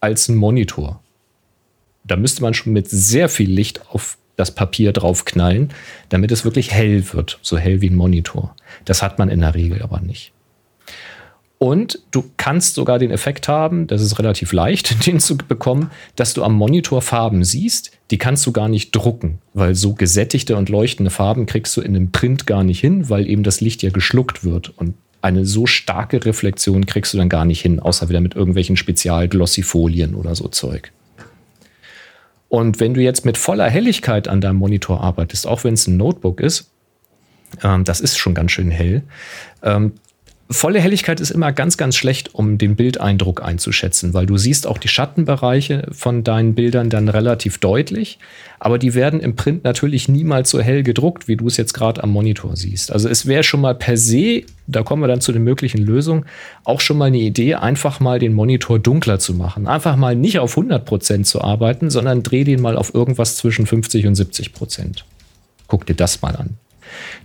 als ein Monitor. Da müsste man schon mit sehr viel Licht auf das Papier draufknallen, damit es wirklich hell wird, so hell wie ein Monitor. Das hat man in der Regel aber nicht. Und du kannst sogar den Effekt haben, das ist relativ leicht, <laughs> den zu bekommen, dass du am Monitor Farben siehst, die kannst du gar nicht drucken, weil so gesättigte und leuchtende Farben kriegst du in einem Print gar nicht hin, weil eben das Licht ja geschluckt wird. Und eine so starke Reflexion kriegst du dann gar nicht hin, außer wieder mit irgendwelchen Spezial-Glossy-Folien oder so Zeug. Und wenn du jetzt mit voller Helligkeit an deinem Monitor arbeitest, auch wenn es ein Notebook ist, ähm, das ist schon ganz schön hell, ähm, volle Helligkeit ist immer ganz, ganz schlecht, um den Bildeindruck einzuschätzen, weil du siehst auch die Schattenbereiche von deinen Bildern dann relativ deutlich, aber die werden im Print natürlich niemals so hell gedruckt, wie du es jetzt gerade am Monitor siehst. Also es wäre schon mal per se, da kommen wir dann zu den möglichen Lösungen, auch schon mal eine Idee, einfach mal den Monitor dunkler zu machen. Einfach mal nicht auf 100 Prozent zu arbeiten, sondern dreh den mal auf irgendwas zwischen 50 und 70%. Prozent. Guck dir das mal an.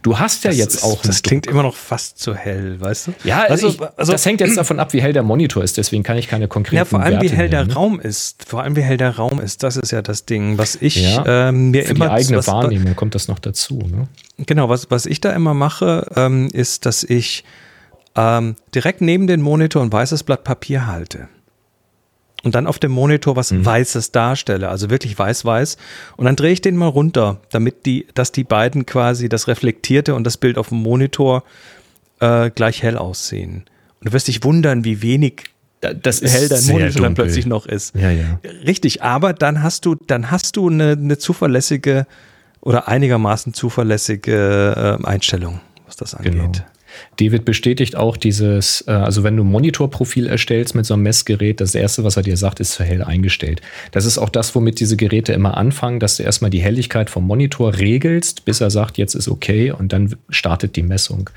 Du hast ja das jetzt ist, auch. Das klingt immer noch fast zu hell, weißt du? Ja, also, ich, also, das hängt jetzt davon ab, wie hell der Monitor ist. Deswegen kann ich keine konkreten. Ja, vor allem Werte wie hell der ne? Raum ist. Vor allem wie hell der Raum ist. Das ist ja das Ding, was ich Ja, ähm, mir Für immer die eigene was, Wahrnehmung kommt das noch dazu. Ne? Genau, was, was ich da immer mache, ähm, ist, dass ich ähm, direkt neben den Monitor ein weißes Blatt Papier halte. Und dann auf dem Monitor was mhm. Weißes darstelle, also wirklich weiß-weiß. Und dann drehe ich den mal runter, damit die, dass die beiden quasi das Reflektierte und das Bild auf dem Monitor äh, gleich hell aussehen. Und du wirst dich wundern, wie wenig das hell dein Monitor dann plötzlich noch ist. Ja, ja. Richtig, aber dann hast du, dann hast du eine, eine zuverlässige oder einigermaßen zuverlässige äh, Einstellung, was das angeht. Genau. David bestätigt auch dieses, äh, also wenn du ein Monitorprofil erstellst mit so einem Messgerät, das erste, was er dir sagt, ist für hell eingestellt. Das ist auch das, womit diese Geräte immer anfangen, dass du erstmal die Helligkeit vom Monitor regelst, bis er sagt, jetzt ist okay und dann startet die Messung.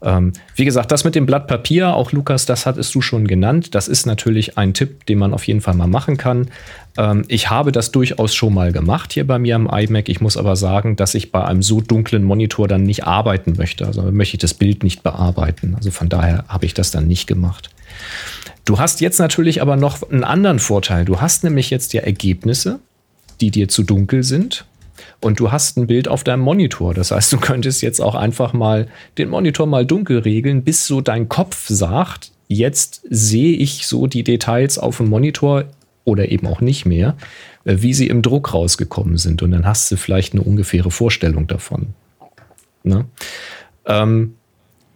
Ähm, wie gesagt, das mit dem Blatt Papier, auch Lukas, das hattest du schon genannt. Das ist natürlich ein Tipp, den man auf jeden Fall mal machen kann. Ähm, ich habe das durchaus schon mal gemacht hier bei mir am iMac. Ich muss aber sagen, dass ich bei einem so dunklen Monitor dann nicht arbeiten möchte. Also möchte ich das Bild nicht bearbeiten. Also von daher habe ich das dann nicht gemacht. Du hast jetzt natürlich aber noch einen anderen Vorteil. Du hast nämlich jetzt ja Ergebnisse, die dir zu dunkel sind und du hast ein Bild auf deinem Monitor. Das heißt, du könntest jetzt auch einfach mal den Monitor mal dunkel regeln, bis so dein Kopf sagt, jetzt sehe ich so die Details auf dem Monitor oder eben auch nicht mehr, äh, wie sie im Druck rausgekommen sind. Und dann hast du vielleicht eine ungefähre Vorstellung davon. Ne? Ähm,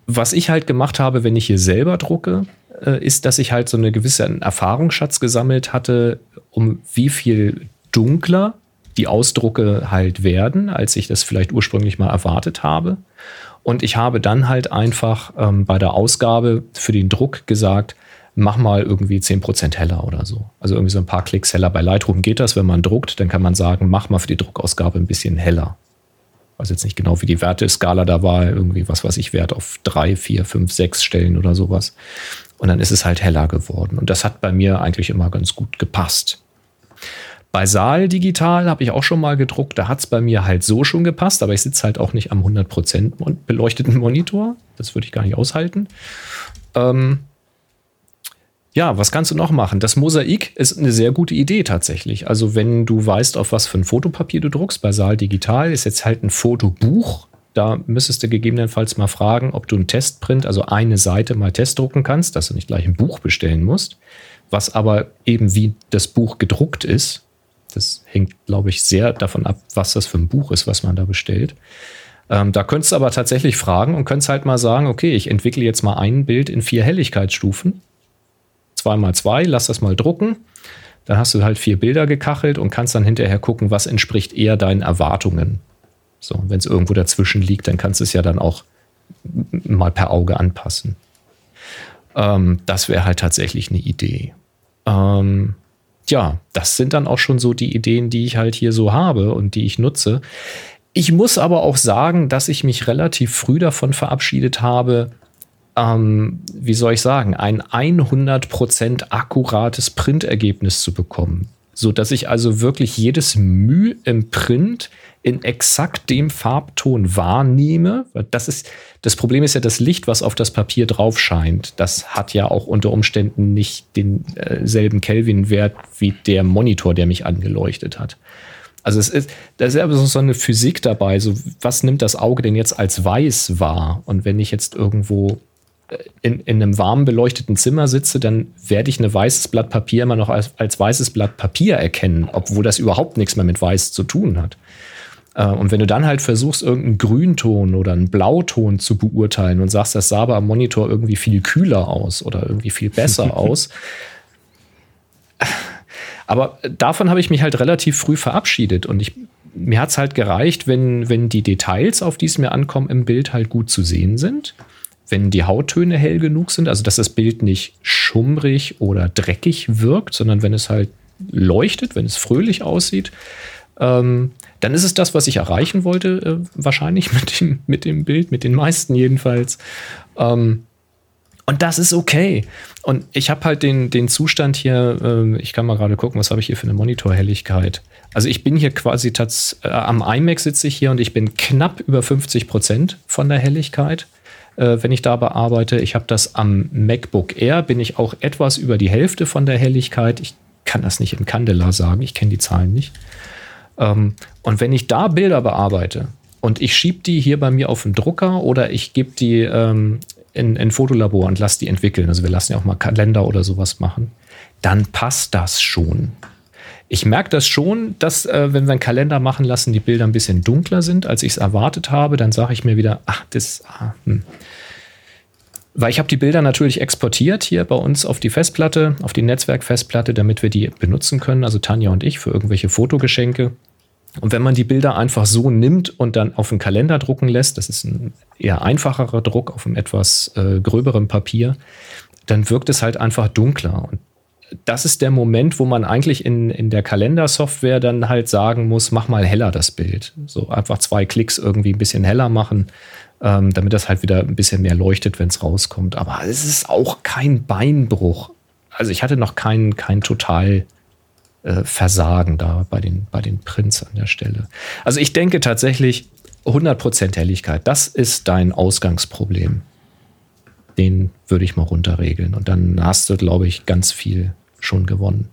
was ich halt gemacht habe, wenn ich hier selber drucke, äh, ist, dass ich halt so eine gewisse Erfahrungsschatz gesammelt hatte, um wie viel dunkler die Ausdrucke halt werden, als ich das vielleicht ursprünglich mal erwartet habe. Und ich habe dann halt einfach ähm, bei der Ausgabe für den Druck gesagt, mach mal irgendwie 10% heller oder so. Also irgendwie so ein paar Klicks heller. Bei Lightroom geht das, wenn man druckt, dann kann man sagen, mach mal für die Druckausgabe ein bisschen heller. Ich weiß jetzt nicht genau, wie die Werteskala da war, irgendwie, was weiß ich, Wert auf drei, vier, fünf, sechs Stellen oder sowas. Und dann ist es halt heller geworden. Und das hat bei mir eigentlich immer ganz gut gepasst. Bei Saal Digital habe ich auch schon mal gedruckt. Da hat es bei mir halt so schon gepasst, aber ich sitze halt auch nicht am 100% beleuchteten Monitor. Das würde ich gar nicht aushalten. Ähm ja, was kannst du noch machen? Das Mosaik ist eine sehr gute Idee tatsächlich. Also, wenn du weißt, auf was für ein Fotopapier du druckst, bei Saal Digital ist jetzt halt ein Fotobuch. Da müsstest du gegebenenfalls mal fragen, ob du einen Testprint, also eine Seite mal testdrucken kannst, dass du nicht gleich ein Buch bestellen musst, was aber eben wie das Buch gedruckt ist. Das hängt, glaube ich, sehr davon ab, was das für ein Buch ist, was man da bestellt. Ähm, da könntest du aber tatsächlich fragen und könntest halt mal sagen, okay, ich entwickle jetzt mal ein Bild in vier Helligkeitsstufen. Zwei mal zwei, lass das mal drucken. Dann hast du halt vier Bilder gekachelt und kannst dann hinterher gucken, was entspricht eher deinen Erwartungen. So, wenn es irgendwo dazwischen liegt, dann kannst du es ja dann auch mal per Auge anpassen. Ähm, das wäre halt tatsächlich eine Idee. Ähm, ja, das sind dann auch schon so die Ideen, die ich halt hier so habe und die ich nutze. Ich muss aber auch sagen, dass ich mich relativ früh davon verabschiedet habe, ähm, wie soll ich sagen, ein 100% akkurates Printergebnis zu bekommen so dass ich also wirklich jedes Mühe im Print in exakt dem Farbton wahrnehme. Das ist, das Problem ist ja das Licht, was auf das Papier drauf scheint. Das hat ja auch unter Umständen nicht denselben Kelvin-Wert wie der Monitor, der mich angeleuchtet hat. Also es ist, da ist ja so eine Physik dabei. So, was nimmt das Auge denn jetzt als weiß wahr? Und wenn ich jetzt irgendwo in, in einem warm beleuchteten Zimmer sitze, dann werde ich ein weißes Blatt Papier immer noch als, als weißes Blatt Papier erkennen, obwohl das überhaupt nichts mehr mit weiß zu tun hat. Äh, und wenn du dann halt versuchst, irgendeinen Grünton oder einen Blauton zu beurteilen und sagst, das sah aber am Monitor irgendwie viel kühler aus oder irgendwie viel besser <laughs> aus. Aber davon habe ich mich halt relativ früh verabschiedet und ich, mir hat es halt gereicht, wenn, wenn die Details, auf die es mir ankommt, im Bild halt gut zu sehen sind wenn die Hauttöne hell genug sind, also dass das Bild nicht schummrig oder dreckig wirkt, sondern wenn es halt leuchtet, wenn es fröhlich aussieht, ähm, dann ist es das, was ich erreichen wollte, äh, wahrscheinlich <laughs> mit dem, mit dem Bild, mit den meisten jedenfalls. Ähm, und das ist okay. Und ich habe halt den, den Zustand hier, äh, ich kann mal gerade gucken, was habe ich hier für eine Monitorhelligkeit. Also ich bin hier quasi tats, äh, am iMac sitze ich hier und ich bin knapp über 50 Prozent von der Helligkeit äh, wenn ich da bearbeite. Ich habe das am MacBook Air, bin ich auch etwas über die Hälfte von der Helligkeit. Ich kann das nicht in Candela sagen, ich kenne die Zahlen nicht. Ähm, und wenn ich da Bilder bearbeite und ich schiebe die hier bei mir auf den Drucker oder ich gebe die ähm, in ein Fotolabor und lasse die entwickeln, also wir lassen ja auch mal Kalender oder sowas machen, dann passt das schon. Ich merke das schon, dass, äh, wenn wir einen Kalender machen lassen, die Bilder ein bisschen dunkler sind, als ich es erwartet habe. Dann sage ich mir wieder, ach, das. Ah, hm. Weil ich habe die Bilder natürlich exportiert hier bei uns auf die Festplatte, auf die Netzwerkfestplatte, damit wir die benutzen können, also Tanja und ich, für irgendwelche Fotogeschenke. Und wenn man die Bilder einfach so nimmt und dann auf einen Kalender drucken lässt, das ist ein eher einfacherer Druck auf einem etwas äh, gröberem Papier, dann wirkt es halt einfach dunkler. Und das ist der Moment, wo man eigentlich in, in der Kalendersoftware dann halt sagen muss, mach mal heller das Bild. So einfach zwei Klicks irgendwie ein bisschen heller machen, ähm, damit das halt wieder ein bisschen mehr leuchtet, wenn es rauskommt. Aber es ist auch kein Beinbruch. Also ich hatte noch kein, kein total äh, Versagen da bei den, bei den Prints an der Stelle. Also ich denke tatsächlich 100% Helligkeit, das ist dein Ausgangsproblem. Den würde ich mal runterregeln. Und dann hast du, glaube ich, ganz viel schon gewonnen.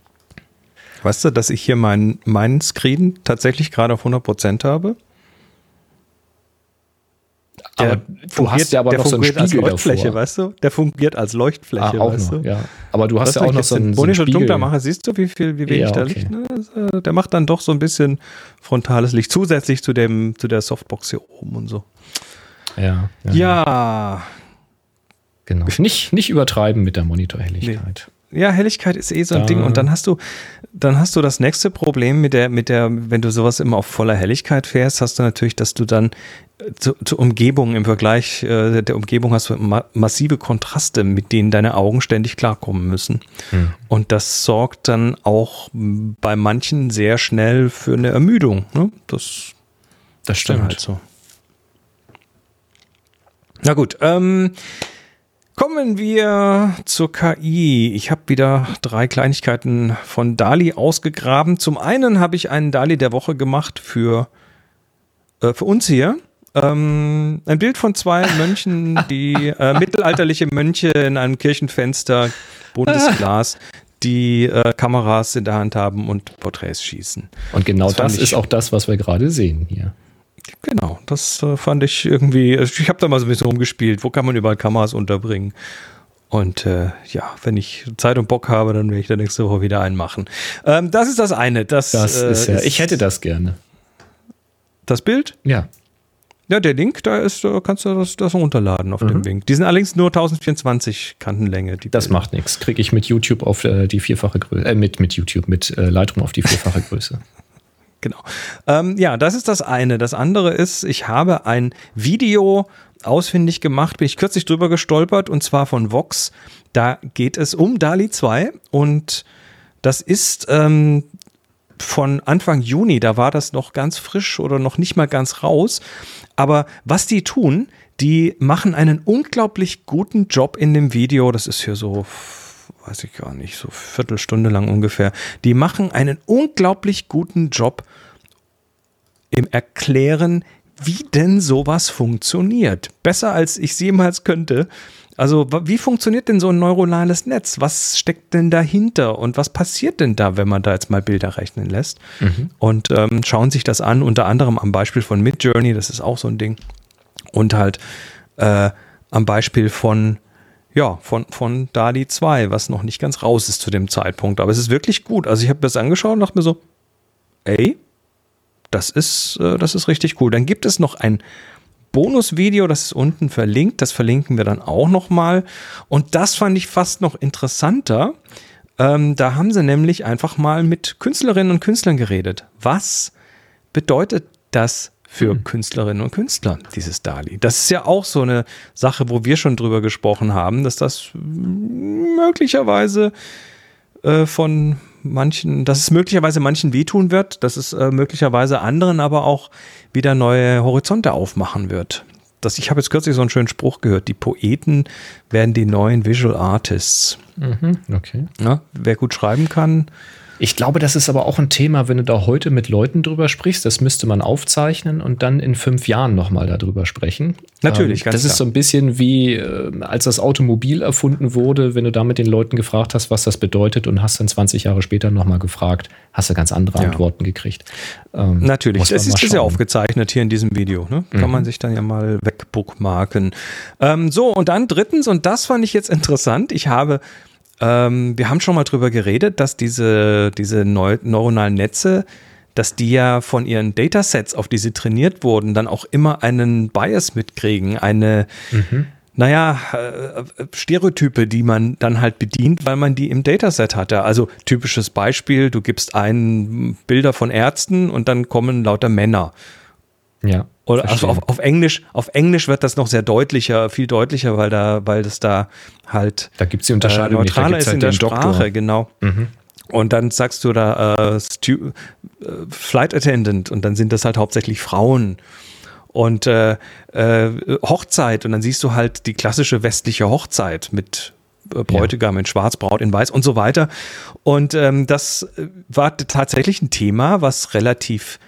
Weißt du, dass ich hier meinen mein Screen tatsächlich gerade auf 100% habe? Der aber du hast ja aber noch so einen Spiegel als Leuchtfläche, davor. weißt du? Der fungiert als Leuchtfläche, ah, auch weißt noch, du? Ja. Aber du hast ja auch noch so einen, so einen dunkler mache, siehst du, wie viel, wie wenig ja, da okay. Licht. Ne? Der macht dann doch so ein bisschen frontales Licht zusätzlich zu dem zu der Softbox hier oben und so. Ja. Ja. ja. Genau. Nicht, nicht übertreiben mit der Monitorhelligkeit. Nee. Ja, Helligkeit ist eh so ein Da- Ding. Und dann hast du, dann hast du das nächste Problem mit der, mit der, wenn du sowas immer auf voller Helligkeit fährst, hast du natürlich, dass du dann äh, zu, zur Umgebung im Vergleich äh, der Umgebung hast du ma massive Kontraste, mit denen deine Augen ständig klarkommen müssen. Hm. Und das sorgt dann auch bei manchen sehr schnell für eine Ermüdung. Ne? Das Das stimmt. halt so. Na gut, ähm, kommen wir zur KI. Ich habe wieder drei Kleinigkeiten von Dali ausgegraben. Zum einen habe ich einen Dali der Woche gemacht für, äh, für uns hier. Ähm, ein Bild von zwei <laughs> Mönchen, die äh, mittelalterliche Mönche in einem Kirchenfenster, buntes <laughs> Glas, die äh, Kameras in der Hand haben und Porträts schießen. Und genau Das das ist auch das, was wir gerade sehen hier. Genau, das äh, fand ich irgendwie, also ich habe da mal so ein bisschen rumgespielt, wo kann man überall Kameras unterbringen. Und äh, ja, wenn ich Zeit und Bock habe, dann werde ich da nächste Woche wieder einen machen. Ähm, das ist das eine. Das, Das äh, ist ja, ich hätte das gerne. Das Bild? Ja. Ja, der Link, da ist, da kannst du das, das runterladen auf Mhm. dem Link. Die sind allerdings nur 1024 Kantenlänge. Die Das Bilder. macht nichts. Kriege ich mit YouTube auf äh, die vierfache Größe, äh, mit, mit YouTube, mit äh, Lightroom auf die vierfache Größe. <laughs> Genau. Ähm, ja, das ist das eine. Das andere ist, ich habe ein Video ausfindig gemacht, bin ich kürzlich drüber gestolpert und zwar von Vox. Da geht es um DALI 2 und das ist ähm, von Anfang Juni, da war das noch ganz frisch oder noch nicht mal ganz raus. Aber was die tun, die machen einen unglaublich guten Job in dem Video. Das ist hier so, weiß ich gar nicht, so Viertelstunde lang ungefähr. Die machen einen unglaublich guten Job im Erklären, wie denn sowas funktioniert. Besser als ich es jemals könnte. Also, wie funktioniert denn so ein neuronales Netz? Was steckt denn dahinter? Und was passiert denn da, wenn man da jetzt mal Bilder rechnen lässt? Und ähm, schauen sich das an, unter anderem am Beispiel von Midjourney, das ist auch so ein Ding. Und halt äh, am Beispiel von, ja, von, von DALI 2, was noch nicht ganz raus ist zu dem Zeitpunkt. Aber es ist wirklich gut. Also ich habe das angeschaut und dachte mir so, ey, das ist, äh, das ist richtig cool. Dann gibt es noch ein Bonusvideo, das ist unten verlinkt. Das verlinken wir dann auch nochmal. Und das fand ich fast noch interessanter. Ähm, da haben sie nämlich einfach mal mit Künstlerinnen und Künstlern geredet. Was bedeutet das für Künstlerinnen und Künstler, dieses DALI? Das ist ja auch so eine Sache, wo wir schon drüber gesprochen haben, dass das möglicherweise äh, von manchen, dass es möglicherweise manchen wehtun wird, dass es äh, möglicherweise anderen aber auch wieder neue Horizonte aufmachen wird. Das, ich habe jetzt kürzlich so einen schönen Spruch gehört, die Poeten werden die neuen Visual Artists. Mhm, okay. Ja, wer gut schreiben kann, ich glaube, das ist aber auch ein Thema, wenn du da heute mit Leuten drüber sprichst, das müsste man aufzeichnen und dann in fünf Jahren nochmal darüber sprechen. Natürlich, ähm, ganz Das klar. ist so ein bisschen wie, äh, als das Automobil erfunden wurde, wenn du da mit den Leuten gefragt hast, was das bedeutet und hast dann 20 Jahre später nochmal gefragt, hast du ganz andere ja. Antworten gekriegt. Ähm, Natürlich, das ist, ist ja aufgezeichnet hier in diesem Video. Ne? Kann mhm. man sich dann ja mal wegbookmarken. Ähm, so, und dann drittens, und das fand ich jetzt interessant, ich habe ähm, wir haben schon mal drüber geredet, dass diese, diese neu neuronalen Netze, dass die ja von ihren Datasets, auf die sie trainiert wurden, dann auch immer einen Bias mitkriegen, eine, mhm. naja, äh, Stereotype, die man dann halt bedient, weil man die im Dataset hatte. Also typisches Beispiel, du gibst ein Bilder von Ärzten und dann kommen lauter Männer. Ja. Oder also auf, auf, Englisch, auf Englisch wird das noch sehr deutlicher, viel deutlicher, weil da, weil das da halt da gibt's die Unterscheidung äh, neutraler ist halt in der Sprache, Doktor. genau. Mhm. Und dann sagst du da äh, Stu äh, Flight Attendant und dann sind das halt hauptsächlich Frauen und äh, äh, Hochzeit und dann siehst du halt die klassische westliche Hochzeit mit äh, Bräutigam ja. in Schwarz, Braut in Weiß und so weiter. Und ähm, das war tatsächlich ein Thema, was relativ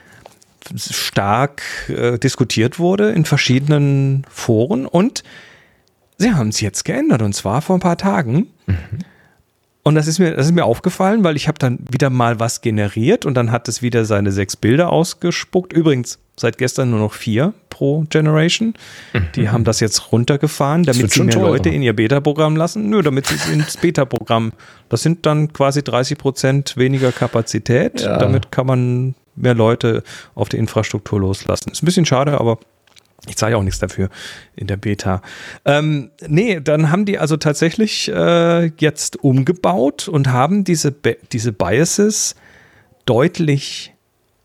stark äh, diskutiert wurde in verschiedenen Foren und sie haben es jetzt geändert und zwar vor ein paar Tagen. Mhm. Und das ist mir, das ist mir aufgefallen, weil ich habe dann wieder mal was generiert und dann hat es wieder seine sechs Bilder ausgespuckt. Übrigens seit gestern nur noch vier pro Generation. Mhm. Die haben das jetzt runtergefahren, damit sie mehr teurer. Leute in ihr Beta-Programm lassen. Nö, damit sie es ins Beta-Programm. Das sind dann quasi 30 Prozent weniger Kapazität. Ja. Damit kann man mehr Leute auf die Infrastruktur loslassen. Ist ein bisschen schade, aber ich zeige auch nichts dafür in der Beta. Ähm, nee, dann haben die also tatsächlich äh, jetzt umgebaut und haben diese, diese Biases deutlich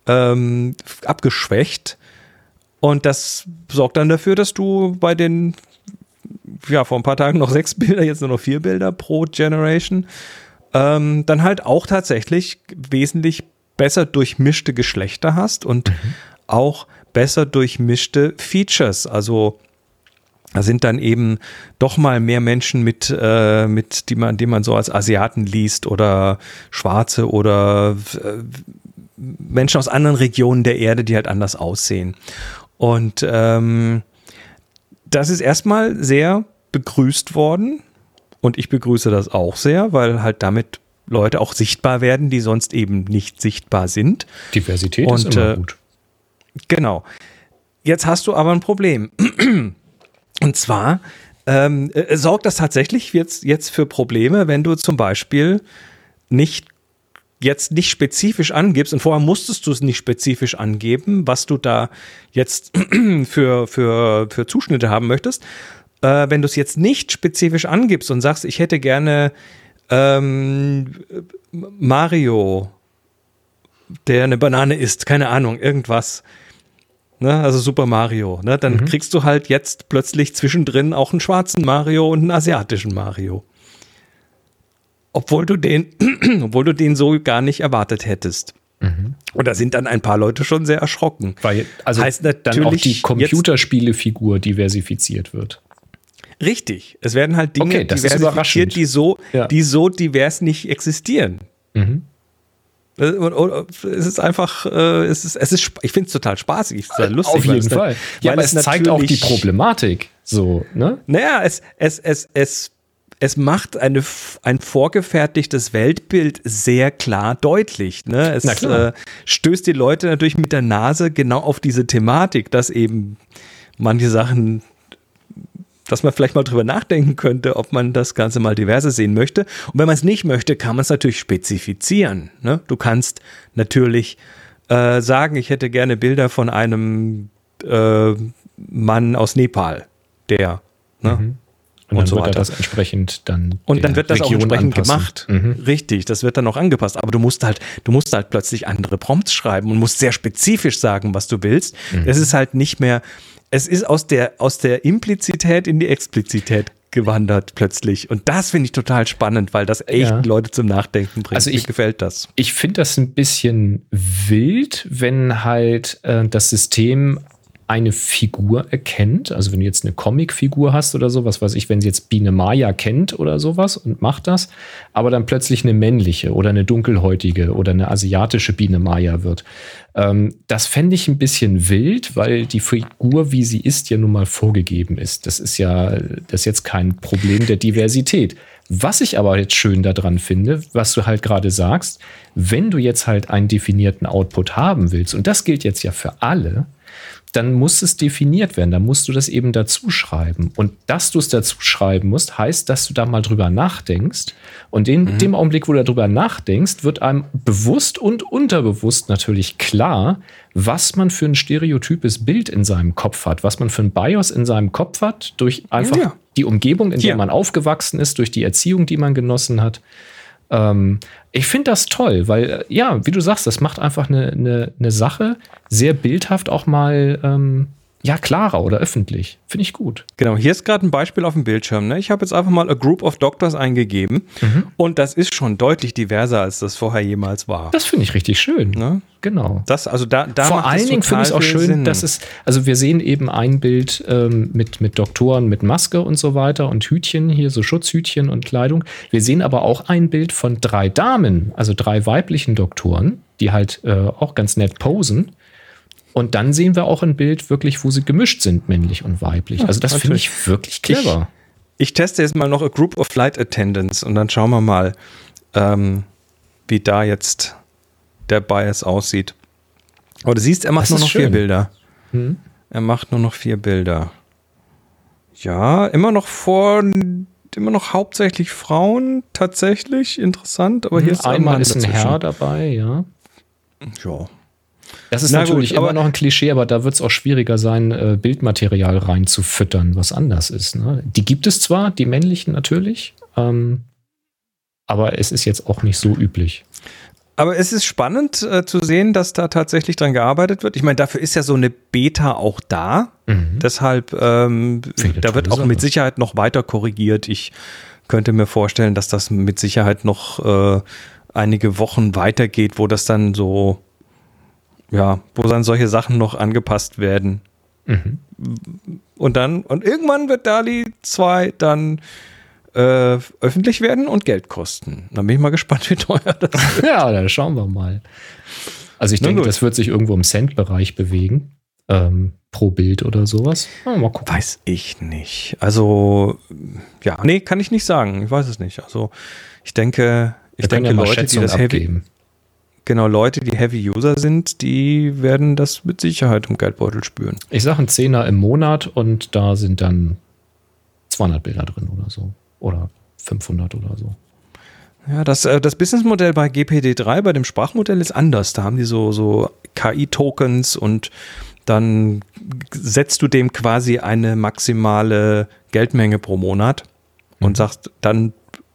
ähm, abgeschwächt. Und das sorgt dann dafür, dass du bei den, ja, vor ein paar Tagen noch <laughs> sechs Bilder, jetzt nur noch vier Bilder pro Generation, ähm, dann halt auch tatsächlich wesentlich besser durchmischte Geschlechter hast und mhm. auch besser durchmischte Features. Also da sind dann eben doch mal mehr Menschen mit, äh, mit die man, die man so als Asiaten liest oder Schwarze oder äh, Menschen aus anderen Regionen der Erde, die halt anders aussehen. Und ähm, das ist erstmal sehr begrüßt worden. Und ich begrüße das auch sehr, weil halt damit Leute auch sichtbar werden, die sonst eben nicht sichtbar sind. Diversität und, ist immer äh, gut. Genau. Jetzt hast du aber ein Problem. <clears throat> Und zwar ähm, äh, sorgt das tatsächlich jetzt, jetzt für Probleme, wenn du zum Beispiel nicht jetzt nicht spezifisch angibst, und vorher musstest du es nicht spezifisch angeben, was du da jetzt <clears throat> für, für, für Zuschnitte haben möchtest. Äh, wenn du es jetzt nicht spezifisch angibst und sagst, ich hätte gerne ähm, Mario, der eine Banane isst, keine Ahnung, irgendwas. Ne, also Super Mario, ne, dann mhm. kriegst du halt jetzt plötzlich zwischendrin auch einen schwarzen Mario und einen asiatischen Mario. Obwohl du den, <clears throat> obwohl du den so gar nicht erwartet hättest. Mhm. Und da sind dann ein paar Leute schon sehr erschrocken. Weil also heißt natürlich dann auch die Computerspielefigur diversifiziert wird. Richtig. Es werden halt Dinge okay, diversifiziert, die so, ja. die so divers nicht existieren. Mhm. Äh, es ist einfach, äh, es ist, es ist, ich finde es total spaßig, es ist total lustig. Auf jeden Fall. Ja, aber es, es zeigt auch die Problematik. So, ne? Naja, es, es, es, es, es macht eine, ein vorgefertigtes Weltbild sehr klar deutlich. Ne? Es äh, stößt die Leute natürlich mit der Nase genau auf diese Thematik, dass eben manche Sachen dass man vielleicht mal drüber nachdenken könnte, ob man das Ganze mal diverse sehen möchte. Und wenn man es nicht möchte, kann man es natürlich spezifizieren. Ne? Du kannst natürlich äh, sagen, ich hätte gerne Bilder von einem äh, Mann aus Nepal, der. Ne? Mhm. Und, und, dann so wird weiter. das entsprechend dann. Und dann wird das Region auch entsprechend anpassen. gemacht. Mhm. Richtig, das wird dann auch angepasst. Aber du musst halt, du musst halt plötzlich andere Prompts schreiben und musst sehr spezifisch sagen, was du willst. Mhm. Es ist halt nicht mehr, es ist aus der, aus der Implizität in die Explizität gewandert plötzlich. Und das finde ich total spannend, weil das echt ja. Leute zum Nachdenken bringt. Also ich, Mir gefällt das. Ich finde das ein bisschen wild, wenn halt äh, das System eine Figur erkennt, also wenn du jetzt eine Comicfigur hast oder so, was weiß ich, wenn sie jetzt Biene Maya kennt oder sowas und macht das, aber dann plötzlich eine männliche oder eine dunkelhäutige oder eine asiatische Biene Maya wird. Ähm, das fände ich ein bisschen wild, weil die Figur, wie sie ist, ja nun mal vorgegeben ist. Das ist ja, das ist jetzt kein Problem der Diversität. Was ich aber jetzt schön daran finde, was du halt gerade sagst, wenn du jetzt halt einen definierten Output haben willst, und das gilt jetzt ja für alle, dann muss es definiert werden. Da musst du das eben dazu schreiben. Und dass du es dazu schreiben musst, heißt, dass du da mal drüber nachdenkst. Und in mhm. dem Augenblick, wo du darüber nachdenkst, wird einem bewusst und unterbewusst natürlich klar, was man für ein stereotypes Bild in seinem Kopf hat, was man für ein BIOS in seinem Kopf hat, durch einfach ja. die Umgebung, in der man aufgewachsen ist, durch die Erziehung, die man genossen hat. Ähm, ich finde das toll, weil, äh, ja, wie du sagst, das macht einfach eine, eine, eine Sache sehr bildhaft auch mal ähm, ja, klarer oder öffentlich. Finde ich gut. Genau, hier ist gerade ein Beispiel auf dem Bildschirm. Ne? Ich habe jetzt einfach mal a group of doctors eingegeben mhm. und das ist schon deutlich diverser, als das vorher jemals war. Das finde ich richtig schön. Ne? Genau. Das, also da, da Vor allen Dingen finde ich es auch schön, Sinn. dass es, also wir sehen eben ein Bild ähm, mit, mit Doktoren mit Maske und so weiter und Hütchen, hier so Schutzhütchen und Kleidung. Wir sehen aber auch ein Bild von drei Damen, also drei weiblichen Doktoren, die halt äh, auch ganz nett posen. Und dann sehen wir auch ein Bild wirklich, wo sie gemischt sind, männlich und weiblich. also das finde ich wirklich clever. Ich, ich, teste jetzt mal noch a Group of Flight Attendants und dann schauen wir mal, ähm, wie da jetzt der Bias aussieht. Aber du siehst, er macht nur noch schön. vier Bilder. Hm? Er macht nur noch vier Bilder. Ja, immer noch vor, immer noch hauptsächlich Frauen, tatsächlich interessant. Aber hier hm, ist einmal ist ein Herr dabei, ja. Ja, das ist Na natürlich gut, immer noch ein Klischee, aber da wird es auch schwieriger sein, äh, Bildmaterial reinzufüttern, was anders ist. Ne? Die gibt es zwar, die männlichen natürlich, ähm, aber es ist jetzt auch nicht so üblich. Aber es ist spannend äh, zu sehen, dass da tatsächlich dran gearbeitet wird. Ich meine, dafür ist ja so eine Beta auch da. Mhm. Deshalb, ähm, da wird auch Sache. mit Sicherheit noch weiter korrigiert. Ich könnte mir vorstellen, dass das mit Sicherheit noch äh, einige Wochen weitergeht, wo das dann so ja, wo dann solche Sachen noch angepasst werden. Mhm. Und dann, und irgendwann wird DALI 2 dann äh, öffentlich werden und Geld kosten. Dann bin ich mal <laughs> gespannt, wie teuer das <laughs> ist. ja, dann schauen wir mal. Also ich Na denke, gut. das wird sich irgendwo im Cent-Bereich bewegen. Ähm, pro Bild oder sowas. mal gucken. Weiß ich nicht. Also, ja, nee, kann ich nicht sagen. Ich weiß es nicht. Also, ich denke, ich denke, ja Leute, die das Heavy, genau Leute, die Heavy User sind, die werden das mit Sicherheit im Geldbeutel spüren. Ich sage einen Zehner im Monat und da sind dann 200 Bilder drin oder so. Oder 500 oder so. Ja, das, äh, das Businessmodell bei GPD3, bei dem Sprachmodell ist anders. Da haben die so, so KI-Tokens und dann setzt du dem quasi eine maximale Geldmenge pro Monat und mhm. sagst, dann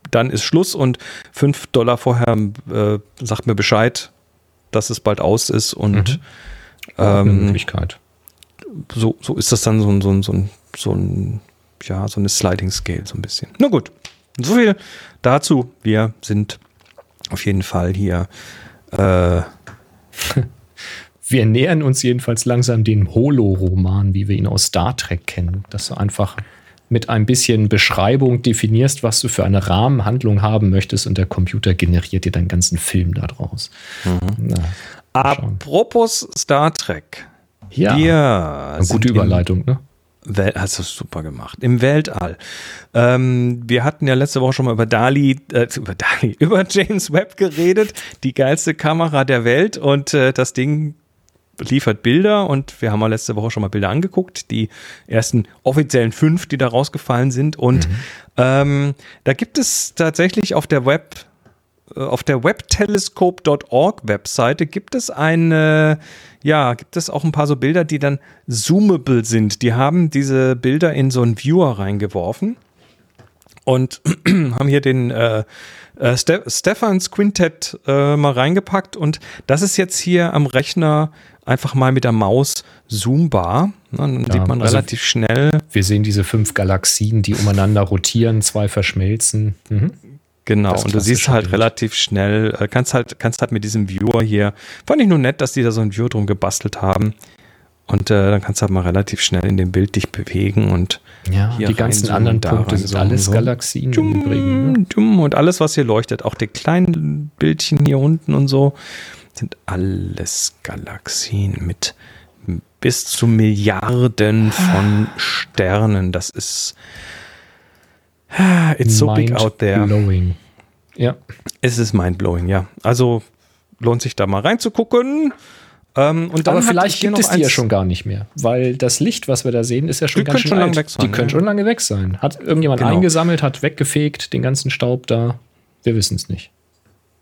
dann ist Schluss und fünf Dollar vorher äh, sagt mir Bescheid, dass es bald aus ist und mhm. ähm, Möglichkeit. So, so ist das dann so ein, so ein, so ein, so ein, ja, so eine Sliding Scale so ein bisschen. Na gut, so viel dazu. Wir sind auf jeden Fall hier. Äh, <laughs> wir nähern uns jedenfalls langsam dem Holo-Roman, wie wir ihn aus Star Trek kennen. Das so einfach mit ein bisschen Beschreibung definierst, was du für eine Rahmenhandlung haben möchtest und der Computer generiert dir deinen ganzen Film daraus. Mhm. Apropos Star Trek. Ja, eine gute Überleitung, ne? Wel hast du super gemacht. Im Weltall. Ähm, wir hatten ja letzte Woche schon mal über Dali, äh, über Dali, <laughs> über James Webb geredet, die geilste Kamera der Welt und äh, das Ding liefert Bilder und wir haben ja letzte Woche schon mal Bilder angeguckt, die ersten offiziellen fünf, die da rausgefallen sind. Und mhm. ähm, da gibt es tatsächlich auf der Web, äh, auf der webtelescope.org Webseite gibt es eine, ja, gibt es auch ein paar so Bilder, die dann zoomable sind. Die haben diese Bilder in so einen Viewer reingeworfen und <clears throat> haben hier den äh, äh, Ste Stefans Quintet äh, mal reingepackt und das ist jetzt hier am Rechner einfach mal mit der Maus zoombar. Dann ja, sieht man also relativ schnell. Wir sehen diese fünf Galaxien, die umeinander rotieren, zwei verschmelzen. Mhm. Genau, und du siehst halt Bild. relativ schnell, äh, kannst halt, kannst halt mit diesem Viewer hier, fand ich nur nett, dass die da so ein Viewer drum gebastelt haben. Und äh, dann kannst du halt mal relativ schnell in dem Bild dich bewegen und Ja, die ganzen reinzoomen, anderen Punkte sind alles so. Galaxien im Übrigen. Ne? Und alles, was hier leuchtet, auch die kleinen Bildchen hier unten und so, sind alles Galaxien mit bis zu Milliarden von Sternen. Das ist. It's so big out there. Blowing. Ja, Es ist mindblowing, ja. Also lohnt sich da mal reinzugucken. Ähm, und dann aber vielleicht gibt es die ja schon gar nicht mehr, weil das Licht, was wir da sehen, ist ja schon Die ganz können schön schon alt. weg sein, die können ja. schon lange weg sein. Hat irgendjemand Genau. eingesammelt, hat weggefegt, den ganzen Staub da? Wir wissen es nicht.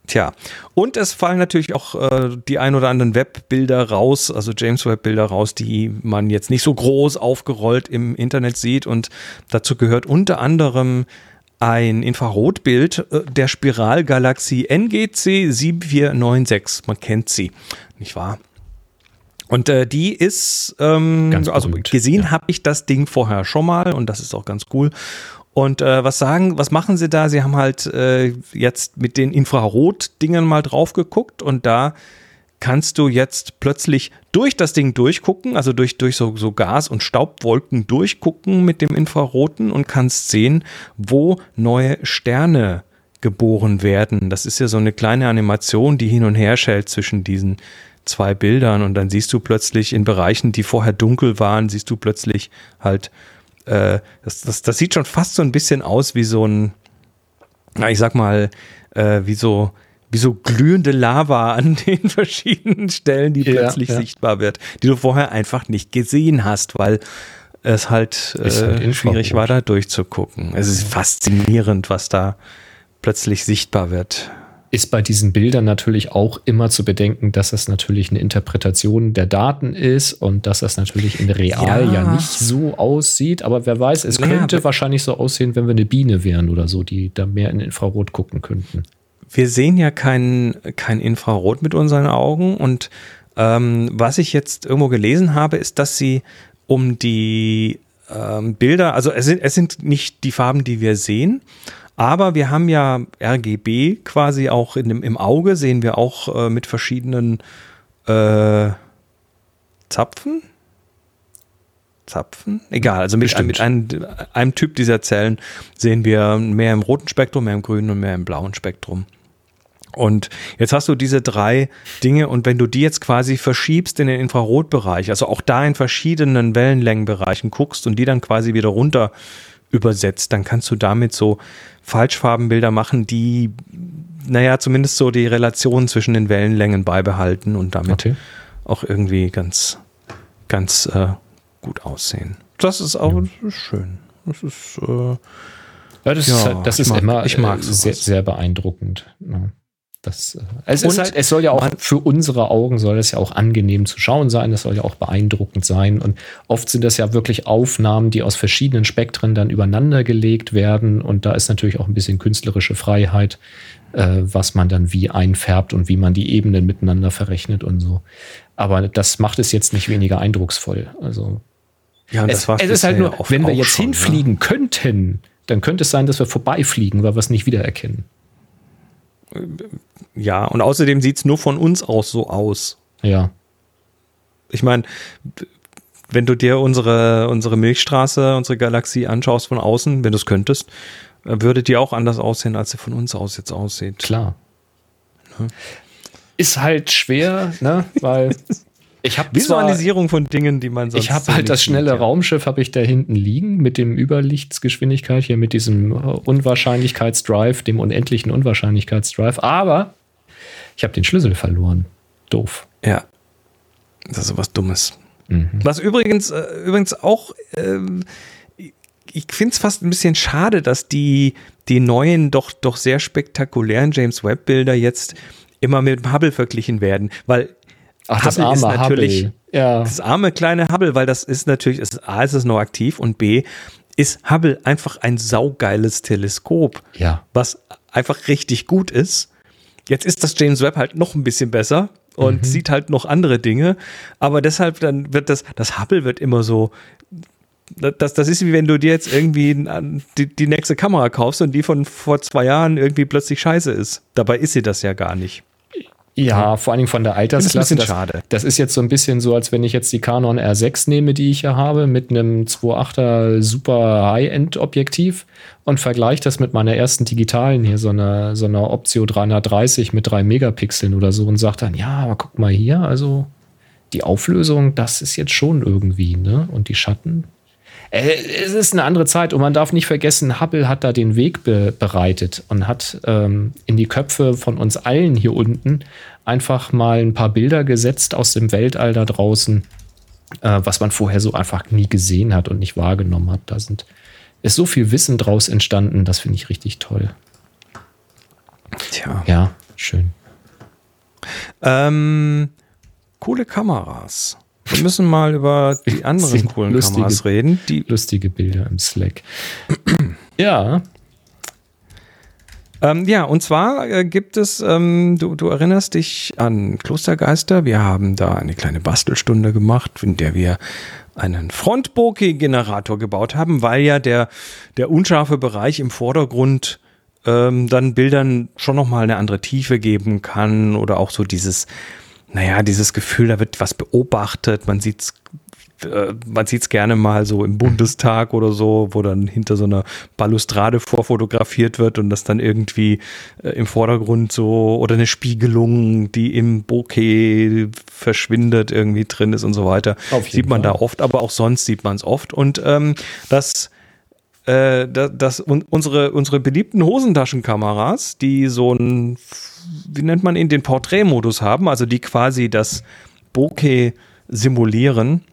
Tja, und es fallen natürlich auch äh, die ein oder anderen Webbilder raus, also James Webb Bilder raus, die man jetzt nicht so groß aufgerollt im Internet sieht. Und dazu gehört unter anderem ein Infrarotbild äh, der Spiralgalaxie NGC 7496. Man kennt sie, nicht wahr? Und äh, die ist, ähm, Ganz also berühmt, gesehen ja. habe ich das Ding vorher schon mal und das ist auch ganz cool. Und äh, was sagen, was machen sie da? Sie haben halt äh, jetzt mit den Infrarot-Dingern mal drauf geguckt und da kannst du jetzt plötzlich durch das Ding durchgucken, also durch, durch so, so Gas- und Staubwolken durchgucken mit dem Infraroten und kannst sehen, wo neue Sterne geboren werden. Das ist ja so eine kleine Animation, die hin und her schellt zwischen diesen zwei Bildern und dann siehst du plötzlich in Bereichen, die vorher dunkel waren, siehst du plötzlich halt, äh, das, das, das sieht schon fast so ein bisschen aus wie so ein, na, ich sag mal, äh, wie so, wie so glühende Lava <laughs> an den verschiedenen Stellen, die Ja, plötzlich ja. sichtbar wird, die du vorher einfach nicht gesehen hast, weil es halt, halt äh, Infrarot. schwierig war, da durchzugucken. Es ist faszinierend, was da plötzlich sichtbar wird. Ist bei diesen Bildern natürlich auch immer zu bedenken, dass das natürlich eine Interpretation der Daten ist und dass das natürlich in real ja, Ja. nicht so aussieht. Aber wer weiß, es Naja, könnte wahrscheinlich so aussehen, wenn wir eine Biene wären oder so, die da mehr in Infrarot gucken könnten. wir sehen ja kein, kein Infrarot mit unseren Augen und ähm, was ich jetzt irgendwo gelesen habe, ist, dass sie um die ähm, Bilder, also es sind, es sind nicht die Farben, die wir sehen, aber wir haben ja RGB quasi auch in dem, im Auge, sehen wir auch äh, mit verschiedenen äh, Zapfen. Zapfen? Egal, also mit, mit einem, einem Typ dieser Zellen sehen wir mehr im roten Spektrum, mehr im grünen und mehr im blauen Spektrum. Und jetzt hast du diese drei Dinge und wenn du die jetzt quasi verschiebst in den Infrarotbereich, also auch da in verschiedenen Wellenlängenbereichen guckst und die dann quasi wieder runter übersetzt, dann kannst du damit so Falschfarbenbilder machen, die, naja, zumindest so die Relation zwischen den Wellenlängen beibehalten und damit Okay. auch irgendwie ganz, ganz äh, gut aussehen. Das ist auch schön. Das ist, äh, Ja, das Ja, ist, halt, das ich ist mag- immer ich mag äh, sehr, sehr beeindruckend. Ja. Das, äh, es, Und ist halt, es soll ja auch für unsere Augen soll es ja auch angenehm zu schauen sein. Das soll ja auch beeindruckend sein. Und oft sind das ja wirklich Aufnahmen, die aus verschiedenen Spektren dann übereinander gelegt werden. Und da ist natürlich auch ein bisschen künstlerische Freiheit, äh, was man dann wie einfärbt und wie man die Ebenen miteinander verrechnet und so. Aber das macht es jetzt nicht weniger eindrucksvoll. Also ja, es, es ist halt nur, wenn wir jetzt hinfliegen könnten, dann könnte es sein, dass wir vorbeifliegen, weil wir es nicht wiedererkennen. Ja, und außerdem sieht es nur von uns aus so aus. Ja. Ich meine, wenn du dir unsere, unsere Milchstraße, unsere Galaxie anschaust von außen, wenn du es könntest, äh, würde die auch anders aussehen, als sie von uns aus jetzt aussieht. Klar. Ist halt schwer, ne? Weil <laughs> ich habe Visualisierung von Dingen, die man sonst Ich habe so halt nicht das schnelle sieht. Raumschiff habe ich da hinten liegen mit dem Überlichtsgeschwindigkeit hier mit diesem äh, Unwahrscheinlichkeitsdrive, dem unendlichen Unwahrscheinlichkeitsdrive. Aber ich habe den Schlüssel verloren. Doof. Ja. Das ist sowas Dummes. Mhm. Was übrigens, äh, übrigens auch, ähm, ich finde es fast ein bisschen schade, dass die, die neuen, doch, doch sehr spektakulären James Webb-Bilder jetzt immer mit dem Hubble verglichen werden, weil Ach, das Hubble ist arme natürlich Hubble. Ja. das arme kleine Hubble, weil das ist natürlich, ist, A, ist es noch aktiv und B, ist Hubble einfach ein saugeiles Teleskop, Ja. was einfach richtig gut ist. Jetzt ist das James Webb halt noch ein bisschen besser und sieht halt noch andere Dinge, aber deshalb dann wird das, das Hubble wird immer so, das, das ist wie wenn du dir jetzt irgendwie die, die nächste Kamera kaufst und die von vor zwei Jahren irgendwie plötzlich scheiße ist. Dabei ist sie das ja gar nicht. Ja, vor allen Dingen von der Altersklasse. Das ist schade. Das ist jetzt so ein bisschen so, als wenn ich jetzt die Canon R6 nehme, die ich hier habe, mit einem 2.8er super High-End-Objektiv und vergleiche das mit meiner ersten digitalen hier, so einer, so einer Optio 330 mit 3 Megapixeln oder so und sage dann, ja, aber guck mal hier, also die Auflösung, das ist jetzt schon irgendwie, ne? Und die Schatten, es ist eine andere Zeit und man darf nicht vergessen, Hubble hat da den Weg be bereitet und hat ähm, in die Köpfe von uns allen hier unten einfach mal ein paar Bilder gesetzt aus dem Weltall da draußen, äh, was man vorher so einfach nie gesehen hat und nicht wahrgenommen hat. Da sind, ist so viel Wissen draus entstanden, das finde ich richtig toll. Tja. Ja, schön. Ähm, coole Kameras. Wir müssen mal über die <laughs> anderen coolen lustige- Kameras reden. Die, Lustige Bilder im Slack. <clears throat> ja, ähm, ja, und zwar äh, gibt es, ähm, du, du erinnerst dich an Klostergeister. Wir haben da eine kleine Bastelstunde gemacht, in der wir einen Front-Bokeh-Generator gebaut haben, weil ja der, der unscharfe Bereich im Vordergrund ähm, dann Bildern schon nochmal eine andere Tiefe geben kann oder auch so dieses, naja, dieses Gefühl, da wird was beobachtet, man sieht's äh, man sieht es gerne mal so im Bundestag oder so, wo dann hinter so einer Balustrade vorfotografiert wird und das dann irgendwie äh, im Vordergrund so oder eine Spiegelung, die im Bokeh verschwindet, irgendwie drin ist und so weiter. Sieht man Fall. da oft, aber auch sonst sieht man es oft. Und ähm, das äh, da- das, un, unsere, unsere beliebten Hosentaschenkameras, die so ein, wie nennt man ihn, den Porträtmodus haben, also die quasi das Bokeh simulieren,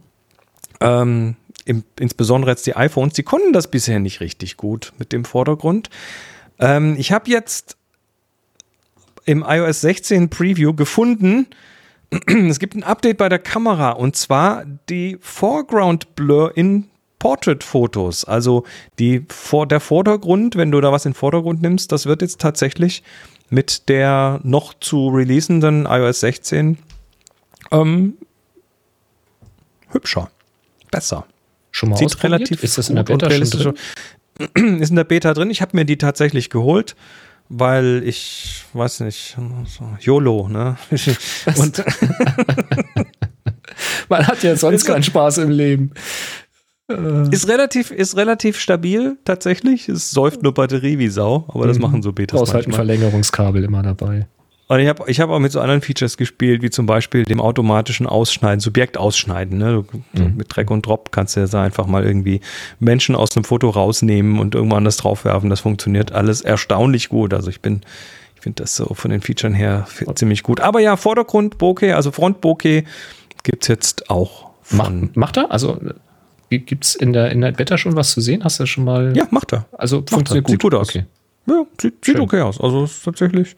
ähm, im, insbesondere jetzt die iPhones, die konnten das bisher nicht richtig gut mit dem Vordergrund. Ähm, ich habe jetzt im iOS 16 Preview gefunden, <clears throat> es gibt ein Update bei der Kamera und zwar die Foreground Blur in Portrait-Fotos. Also die vor der Vordergrund, wenn du da was in den Vordergrund nimmst, das wird jetzt tatsächlich mit der noch zu releasenden iOS 16 ähm, hübscher, besser. schon mal Sieht relativ Ist das in der Beta schon drin? <clears throat> Ist in der Beta drin. Ich habe mir die tatsächlich geholt, weil ich weiß nicht, YOLO, ne? <laughs> Und <laughs> <laughs> Man hat ja sonst keinen Spaß im Leben. Ist relativ, ist relativ stabil tatsächlich. Es säuft nur Batterie wie Sau, aber das Mhm. machen so Betas Brauchst halt ein. Verlängerungskabel immer dabei. Und ich habe ich hab auch mit so anderen Features gespielt, wie zum Beispiel dem automatischen Ausschneiden, Subjekt ausschneiden. Ne? Du, Mhm. Mit Drag und Drop kannst du ja so einfach mal irgendwie Menschen aus einem Foto rausnehmen und irgendwo anders draufwerfen. Das funktioniert alles erstaunlich gut. Also ich bin, ich finde das so von den Features her ziemlich gut. Aber ja, Vordergrund Bokeh, also Front Bokeh gibt's jetzt auch von. Macht, macht er? Also gibt es in der, in der Beta schon was zu sehen? Hast du schon mal? Ja, macht er. Also Macht funktioniert er. Sieht gut aus. Okay. Ja, sieht, sieht okay aus. Also ist tatsächlich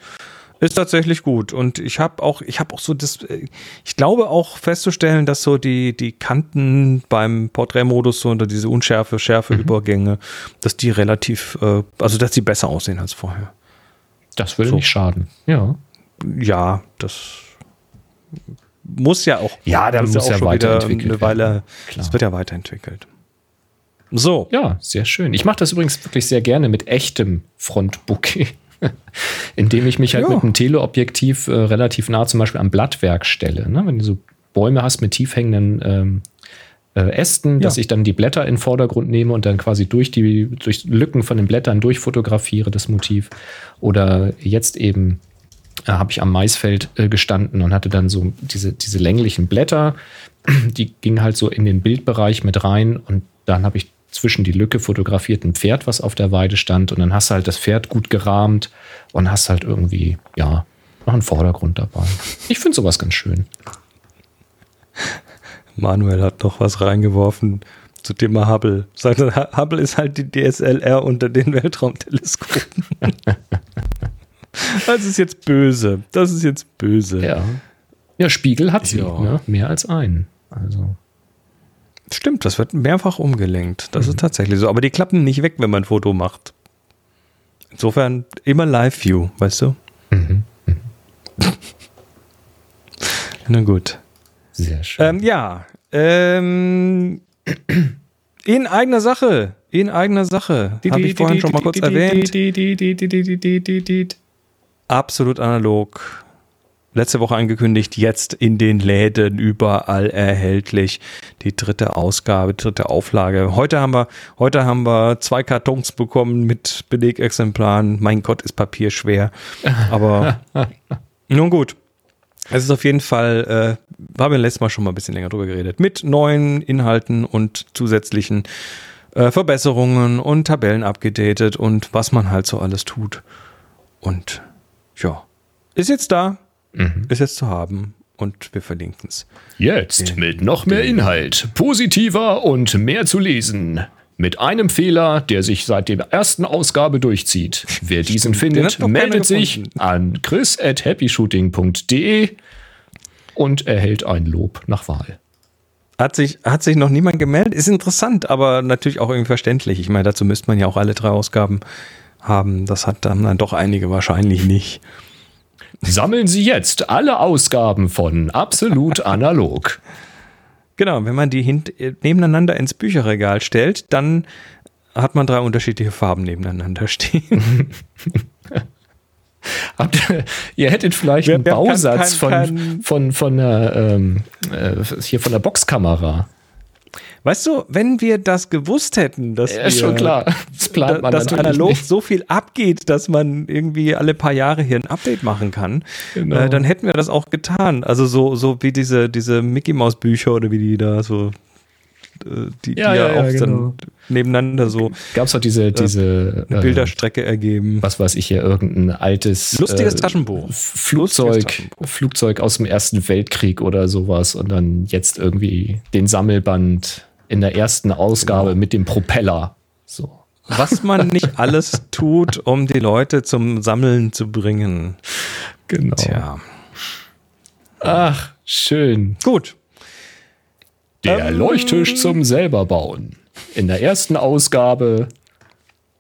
ist tatsächlich gut und ich habe auch ich habe auch so das äh, ich glaube auch festzustellen, dass so die die Kanten beim Porträtmodus so unter diese Unschärfe Schärfe Mhm. Übergänge, dass die relativ äh, also dass die besser aussehen als vorher. Das würde So. nicht schaden. Ja. Ja, das muss ja auch Ja, da muss ja wieder weiterentwickelt eine Weile werden. das Klar. wird ja weiterentwickelt. So, Ja, sehr schön. Ich mache das übrigens wirklich sehr gerne mit echtem Frontbouquet. <laughs> Indem ich mich halt Ja. mit einem Teleobjektiv äh, relativ nah zum Beispiel am Blattwerk stelle. Ne? Wenn du so Bäume hast mit tief hängenden ähm, äh, Ästen, dass Ja. ich dann die Blätter in den Vordergrund nehme und dann quasi durch die durch Lücken von den Blättern durchfotografiere, das Motiv. Oder jetzt eben äh, habe ich am Maisfeld äh, gestanden und hatte dann so diese, diese länglichen Blätter, <clears throat> die gingen halt so in den Bildbereich mit rein und dann habe ich zwischen die Lücke fotografiert ein Pferd, was auf der Weide stand und dann hast du halt das Pferd gut gerahmt und hast halt irgendwie, ja, noch einen Vordergrund dabei. Ich finde sowas ganz schön. <laughs> Manuel hat noch was reingeworfen zu Thema Hubble. Hubble ist halt die DSLR unter den Weltraumteleskopen. <laughs> das ist jetzt böse. Das ist jetzt böse. Ja. Ja, Spiegel hat sie, Ja. ne? mehr als einen. Also, Stimmt, das wird mehrfach umgelenkt. Das Mhm. ist tatsächlich so. Aber die klappen nicht weg, wenn man ein Foto macht. Insofern immer Live-View, weißt du? mhm. Na gut. sehr schön. Ähm, ja. Ähm, in eigener Sache. In eigener Sache. Habe ich vorhin schon mal kurz erwähnt. Absolut analog. letzte Woche angekündigt, jetzt in den Läden überall erhältlich. Die dritte Ausgabe, dritte Auflage. Heute haben wir, heute haben wir zwei Kartons bekommen mit Belegexemplaren. Mein Gott, ist Papier schwer. Aber <laughs> nun gut. Es ist auf jeden Fall, äh, haben wir letztes Mal schon mal ein bisschen länger drüber geredet, mit neuen Inhalten und zusätzlichen äh, Verbesserungen und Tabellen abgedatet und was man halt so alles tut. Und ja, ist jetzt da, mhm. ist jetzt zu haben und wir verlinken es. Jetzt mit noch mehr Inhalt, positiver und mehr zu lesen. Mit einem Fehler, der sich seit der ersten Ausgabe durchzieht. Wer diesen findet, meldet sich an chris at happyshooting.de und erhält ein Lob nach Wahl. Hat sich, hat sich noch niemand gemeldet? Ist interessant, aber natürlich auch irgendwie verständlich. Ich meine, dazu müsste man ja auch alle drei Ausgaben haben. Das hat dann, dann doch einige wahrscheinlich nicht. Sammeln Sie jetzt alle Ausgaben von Absolut <laughs> Analog. Genau, wenn man die nebeneinander ins Bücherregal stellt, dann hat man drei unterschiedliche Farben nebeneinander <laughs> stehen. <laughs> Habt ihr, ihr hättet vielleicht wer, einen wer Bausatz kann, kann, von, von, von, der, ähm, äh, hier von der Boxkamera. Weißt du, wenn wir das gewusst hätten, dass ja, wir, schon klar. Das plant man dass analog nicht. so viel abgeht, dass man irgendwie alle paar Jahre hier ein Update machen kann, genau. äh, dann hätten wir das auch getan. Also so, so wie diese, diese Mickey Maus Bücher oder wie die da so äh, die, ja, die ja, ja auch genau. dann nebeneinander so. Gab es doch diese, äh, diese eine Bilderstrecke äh, ergeben. Was weiß ich hier, irgendein altes lustiges äh, Taschenbuch. Flugzeug, lustiges Taschenbuch. Flugzeug aus dem Ersten Weltkrieg oder sowas und dann jetzt irgendwie den Sammelband in der ersten Ausgabe genau. mit dem Propeller. So. Was man nicht alles tut, um die Leute zum Sammeln zu bringen. Genau. Tja. Ach, schön. Gut. Der ähm, Leuchttisch zum selberbauen. In der ersten Ausgabe,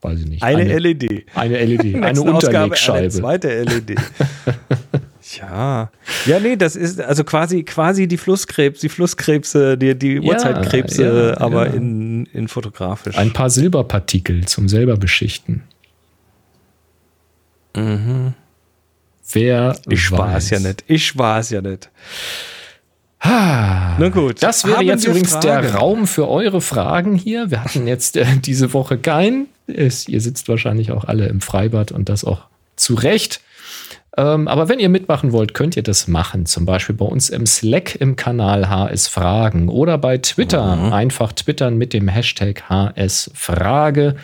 weiß ich nicht. Eine, eine LED. Eine LED, eine Unterlegscheibe. Eine zweite LED. <laughs> ja. Ja, nee, das ist also quasi, quasi die Flusskrebs, die Flusskrebse, die, die Uhrzeitkrebse, ja, ja, aber ja. In, in fotografisch. Ein paar Silberpartikel zum selber beschichten. Mhm. Wer ich war es ja nicht. Ich war es ja nicht. Ah, Na gut. Das wäre jetzt übrigens Fragen? der Raum für eure Fragen hier. Wir hatten jetzt äh, diese Woche keinen. Es, ihr sitzt wahrscheinlich auch alle im Freibad und das auch zu Recht. Ähm, aber wenn ihr mitmachen wollt, könnt ihr das machen. Zum Beispiel bei uns im Slack im Kanal HS Fragen oder bei Twitter. Mhm. Einfach twittern mit dem Hashtag HS Frage.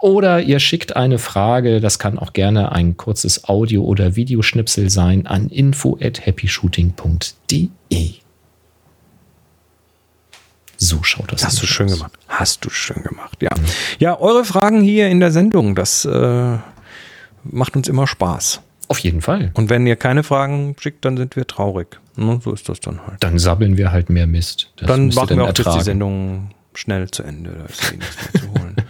Oder ihr schickt eine Frage, das kann auch gerne ein kurzes Audio- oder Videoschnipsel sein, an info at happyshooting.de. So schaut das aus. Hast du schön aus. gemacht. Hast du schön gemacht, ja. Ja, eure Fragen hier in der Sendung, das äh, macht uns immer Spaß. Auf jeden Fall. Und wenn ihr keine Fragen schickt, dann sind wir traurig. Ne, so ist das dann halt. Dann sabbeln wir halt mehr Mist. Das dann machen wir auch ertragen. die Sendung schnell zu Ende. Da ist eh nichts mehr zu holen. <laughs>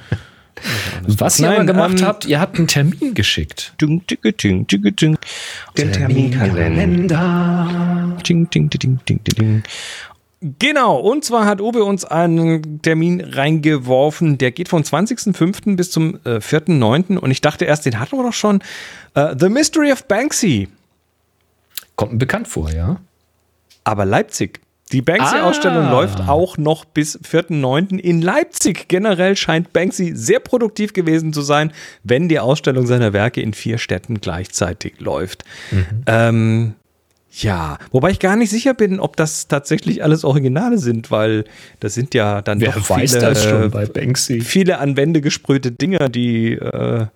Was ihr aber gemacht ähm, habt, ihr habt einen Termin geschickt. Ding, ding, ding, ding, ding. Den Terminkalender. Ding, ding, ding, ding, ding, ding. Genau, und zwar hat Obe uns einen Termin reingeworfen, der geht vom 20.05. bis zum äh, 4.09. Und ich dachte erst, den hatten wir doch schon. Uh, The Mystery of Banksy. Kommt mir bekannt vor, ja. Aber Leipzig. Die Banksy-Ausstellung ah. läuft auch noch bis 4.9. in Leipzig. Generell scheint Banksy sehr produktiv gewesen zu sein, wenn die Ausstellung seiner Werke in vier Städten gleichzeitig läuft. Mhm. Ähm, ja, wobei ich gar nicht sicher bin, ob das tatsächlich alles Originale sind, weil das sind ja dann Wer doch weiß viele, das schon bei Banksy. viele an Wände gesprühte Dinger, die, äh,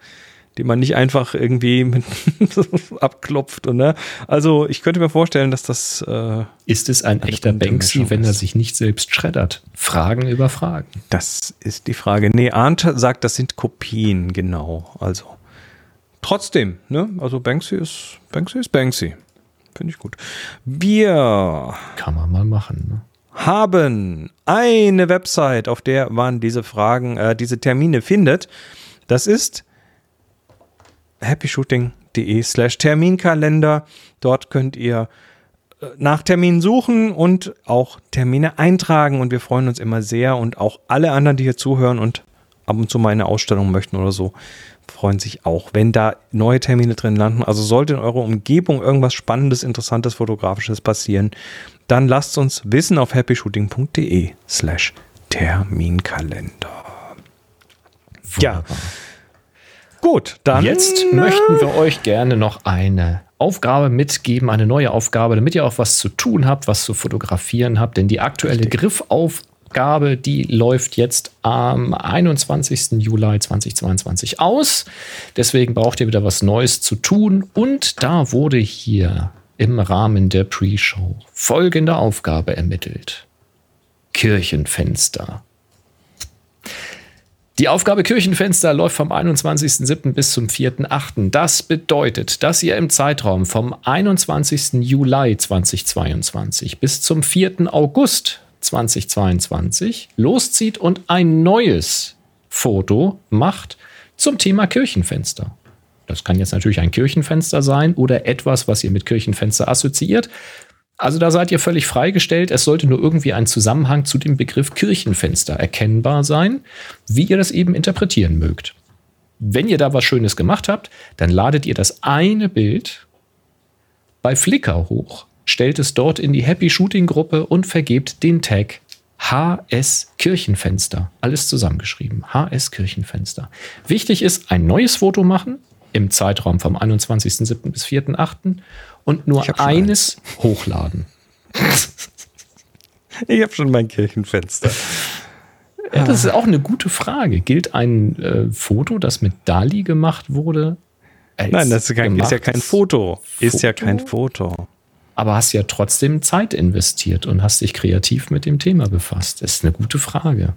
die man nicht einfach irgendwie mit <laughs> abklopft. Und, ne? Also ich könnte mir vorstellen, dass das äh, Ist es ein echter Banksy, wenn er sich nicht selbst schreddert? Fragen über Fragen. Das ist die Frage. Nee, Arndt sagt, das sind Kopien, genau. Also trotzdem, ne? Also Banksy ist Banksy ist Banksy. Finde ich gut. Wir kann man mal machen. Ne? haben eine Website, auf der man diese Fragen, äh, diese Termine findet. Das ist happyshooting.de slash Terminkalender. Dort könnt ihr äh, nach Terminen suchen und auch Termine eintragen und wir freuen uns immer sehr und auch alle anderen, die hier zuhören und ab und zu mal eine Ausstellung möchten oder so, freuen sich auch, wenn da neue Termine drin landen. Also sollte in eurer Umgebung irgendwas Spannendes, Interessantes, Fotografisches passieren, dann lasst uns wissen auf happyshooting.de slash Terminkalender. Ja. Gut, dann. Jetzt möchten wir euch gerne noch eine Aufgabe mitgeben, eine neue Aufgabe, damit ihr auch was zu tun habt, was zu fotografieren habt. Denn die aktuelle Richtig. Griffaufgabe, die läuft jetzt am 21. Juli 2022 aus. Deswegen braucht ihr wieder was Neues zu tun. Und da wurde hier im Rahmen der Pre-Show folgende Aufgabe ermittelt. Kirchenfenster. Die Aufgabe Kirchenfenster läuft vom 21.07. bis zum 4.08. Das bedeutet, dass ihr im Zeitraum vom 21. Juli 2022 bis zum 4. August 2022 loszieht und ein neues Foto macht zum Thema Kirchenfenster. Das kann jetzt natürlich ein Kirchenfenster sein oder etwas, was ihr mit Kirchenfenster assoziiert. Also da seid ihr völlig freigestellt. Es sollte nur irgendwie ein Zusammenhang zu dem Begriff Kirchenfenster erkennbar sein, wie ihr das eben interpretieren mögt. Wenn ihr da was Schönes gemacht habt, dann ladet ihr das eine Bild bei Flickr hoch, stellt es dort in die Happy Shooting Gruppe und vergebt den Tag HS Kirchenfenster. Alles zusammengeschrieben. HS Kirchenfenster. Wichtig ist, ein neues Foto machen im Zeitraum vom 21.07. bis 4.08 und nur eines eins. <laughs> hochladen. ich habe schon mein Kirchenfenster. Ja, das ist auch eine gute Frage. Gilt ein äh, Foto, das mit Dali gemacht wurde? Nein, das ist, kein, ist, ja kein Foto. Foto. Ist ja kein Foto. Aber hast ja trotzdem Zeit investiert und hast dich kreativ mit dem Thema befasst. Das ist eine gute Frage.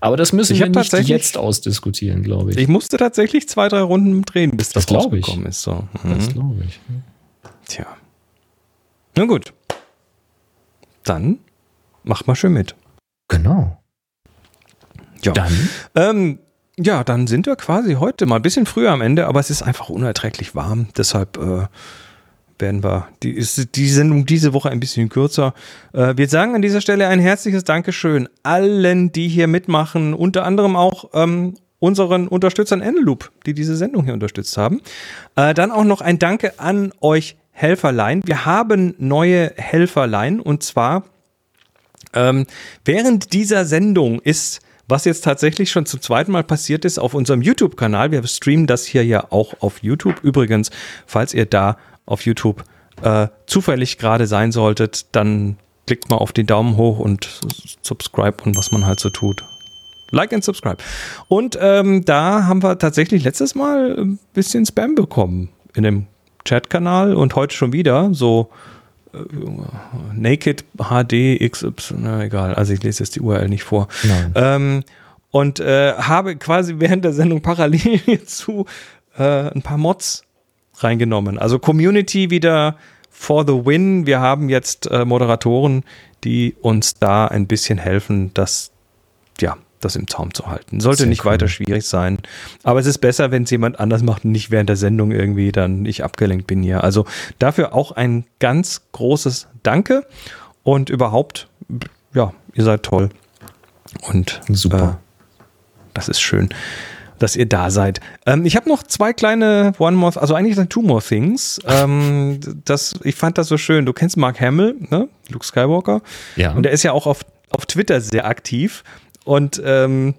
Aber das müssen ich wir nicht jetzt ausdiskutieren, glaube ich. Ich musste tatsächlich zwei, drei Runden drehen, bis das, das rausgekommen ist. So. Mhm. Das glaube ich. Tja. Na gut. Dann mach mal schön mit. Genau. Ja. Dann? Ähm, ja, dann sind wir quasi heute mal ein bisschen früher am Ende, aber es ist einfach unerträglich warm. Deshalb äh, werden wir die, ist die Sendung diese Woche ein bisschen kürzer. Äh, wir sagen an dieser Stelle ein herzliches Dankeschön allen, die hier mitmachen, unter anderem auch ähm, unseren Unterstützern Enneloop, die diese Sendung hier unterstützt haben. Äh, dann auch noch ein Danke an euch Helferlein. Wir haben neue Helferlein und zwar ähm, während dieser Sendung ist was jetzt tatsächlich schon zum zweiten Mal passiert ist auf unserem YouTube-Kanal. Wir streamen das hier ja auch auf YouTube. Übrigens, falls ihr da auf YouTube äh, zufällig gerade sein solltet, dann klickt mal auf den Daumen hoch und subscribe und was man halt so tut. Like and subscribe. Und ähm, da haben wir tatsächlich letztes Mal ein bisschen Spam bekommen in dem Chat-Kanal und heute schon wieder so äh, Naked HD XY, na egal, also ich lese jetzt die URL nicht vor. Ähm, und äh, habe quasi während der Sendung parallel <laughs> hierzu äh, ein paar Mods reingenommen. Also Community wieder for the win. Wir haben jetzt äh, Moderatoren, die uns da ein bisschen helfen, dass ja, das im Zaum zu halten. Sollte Sehr nicht cool. weiter schwierig sein. Aber es ist besser, wenn es jemand anders macht und nicht während der Sendung irgendwie dann ich abgelenkt bin hier. Also dafür auch ein ganz großes Danke und überhaupt, ja, ihr seid toll. Und super. Äh, das ist schön dass ihr da seid. Ähm, ich habe noch zwei kleine One More, also eigentlich sind Two More Things. Ähm, das, ich fand das so schön. Du kennst Mark Hamill, ne? Luke Skywalker. Ja. Und der ist ja auch auf, auf Twitter sehr aktiv. Und ähm,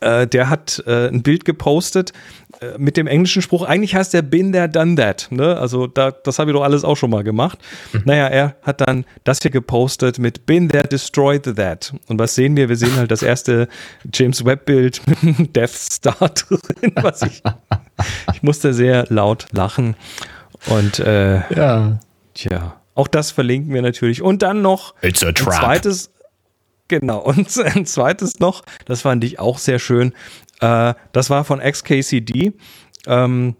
äh, der hat äh, ein Bild gepostet äh, mit dem englischen Spruch, eigentlich heißt der Been there, done that. Ne? Also da, das habe ich doch alles auch schon mal gemacht. Mhm. Naja, er hat dann das hier gepostet mit Been there, destroyed that. Und was sehen wir? Wir sehen halt das erste <laughs> James Webb-Bild mit einem <laughs> Death Star drin, was ich, <laughs> ich musste sehr laut lachen. Und äh, ja. tja, auch das verlinken wir natürlich. Und dann noch It's a trap. ein zweites Genau, <laughs> und ein zweites noch, das fand ich auch sehr schön. Äh, das war von XKCD. Ähm,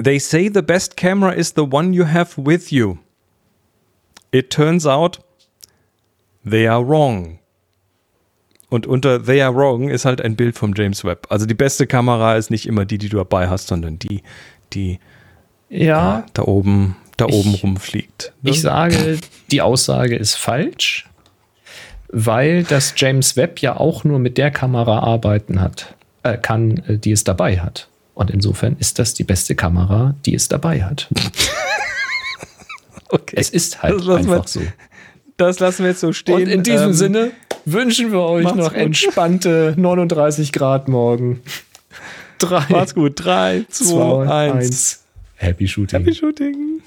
They say the best camera is the one you have with you. It turns out they are wrong. Und unter They are wrong ist halt ein Bild vom James Webb. Also die beste Kamera ist nicht immer die, die du dabei hast, sondern die, die ja, äh, da oben, da ich, oben rumfliegt. Ne? Ich sage, die Aussage ist falsch weil das James Webb ja auch nur mit der Kamera arbeiten hat, äh, kann, äh, die es dabei hat. Und insofern ist das die beste Kamera, die es dabei hat. <laughs> Okay. Es ist halt lassen wir- einfach so. Das lassen wir jetzt so stehen. Und in diesem Ähm, Sinne wünschen wir euch noch gut. entspannte <laughs> 39 Grad morgen. Drei, Macht's gut. 3, 2, zwei, 1. eins. Happy Shooting. Happy Shooting.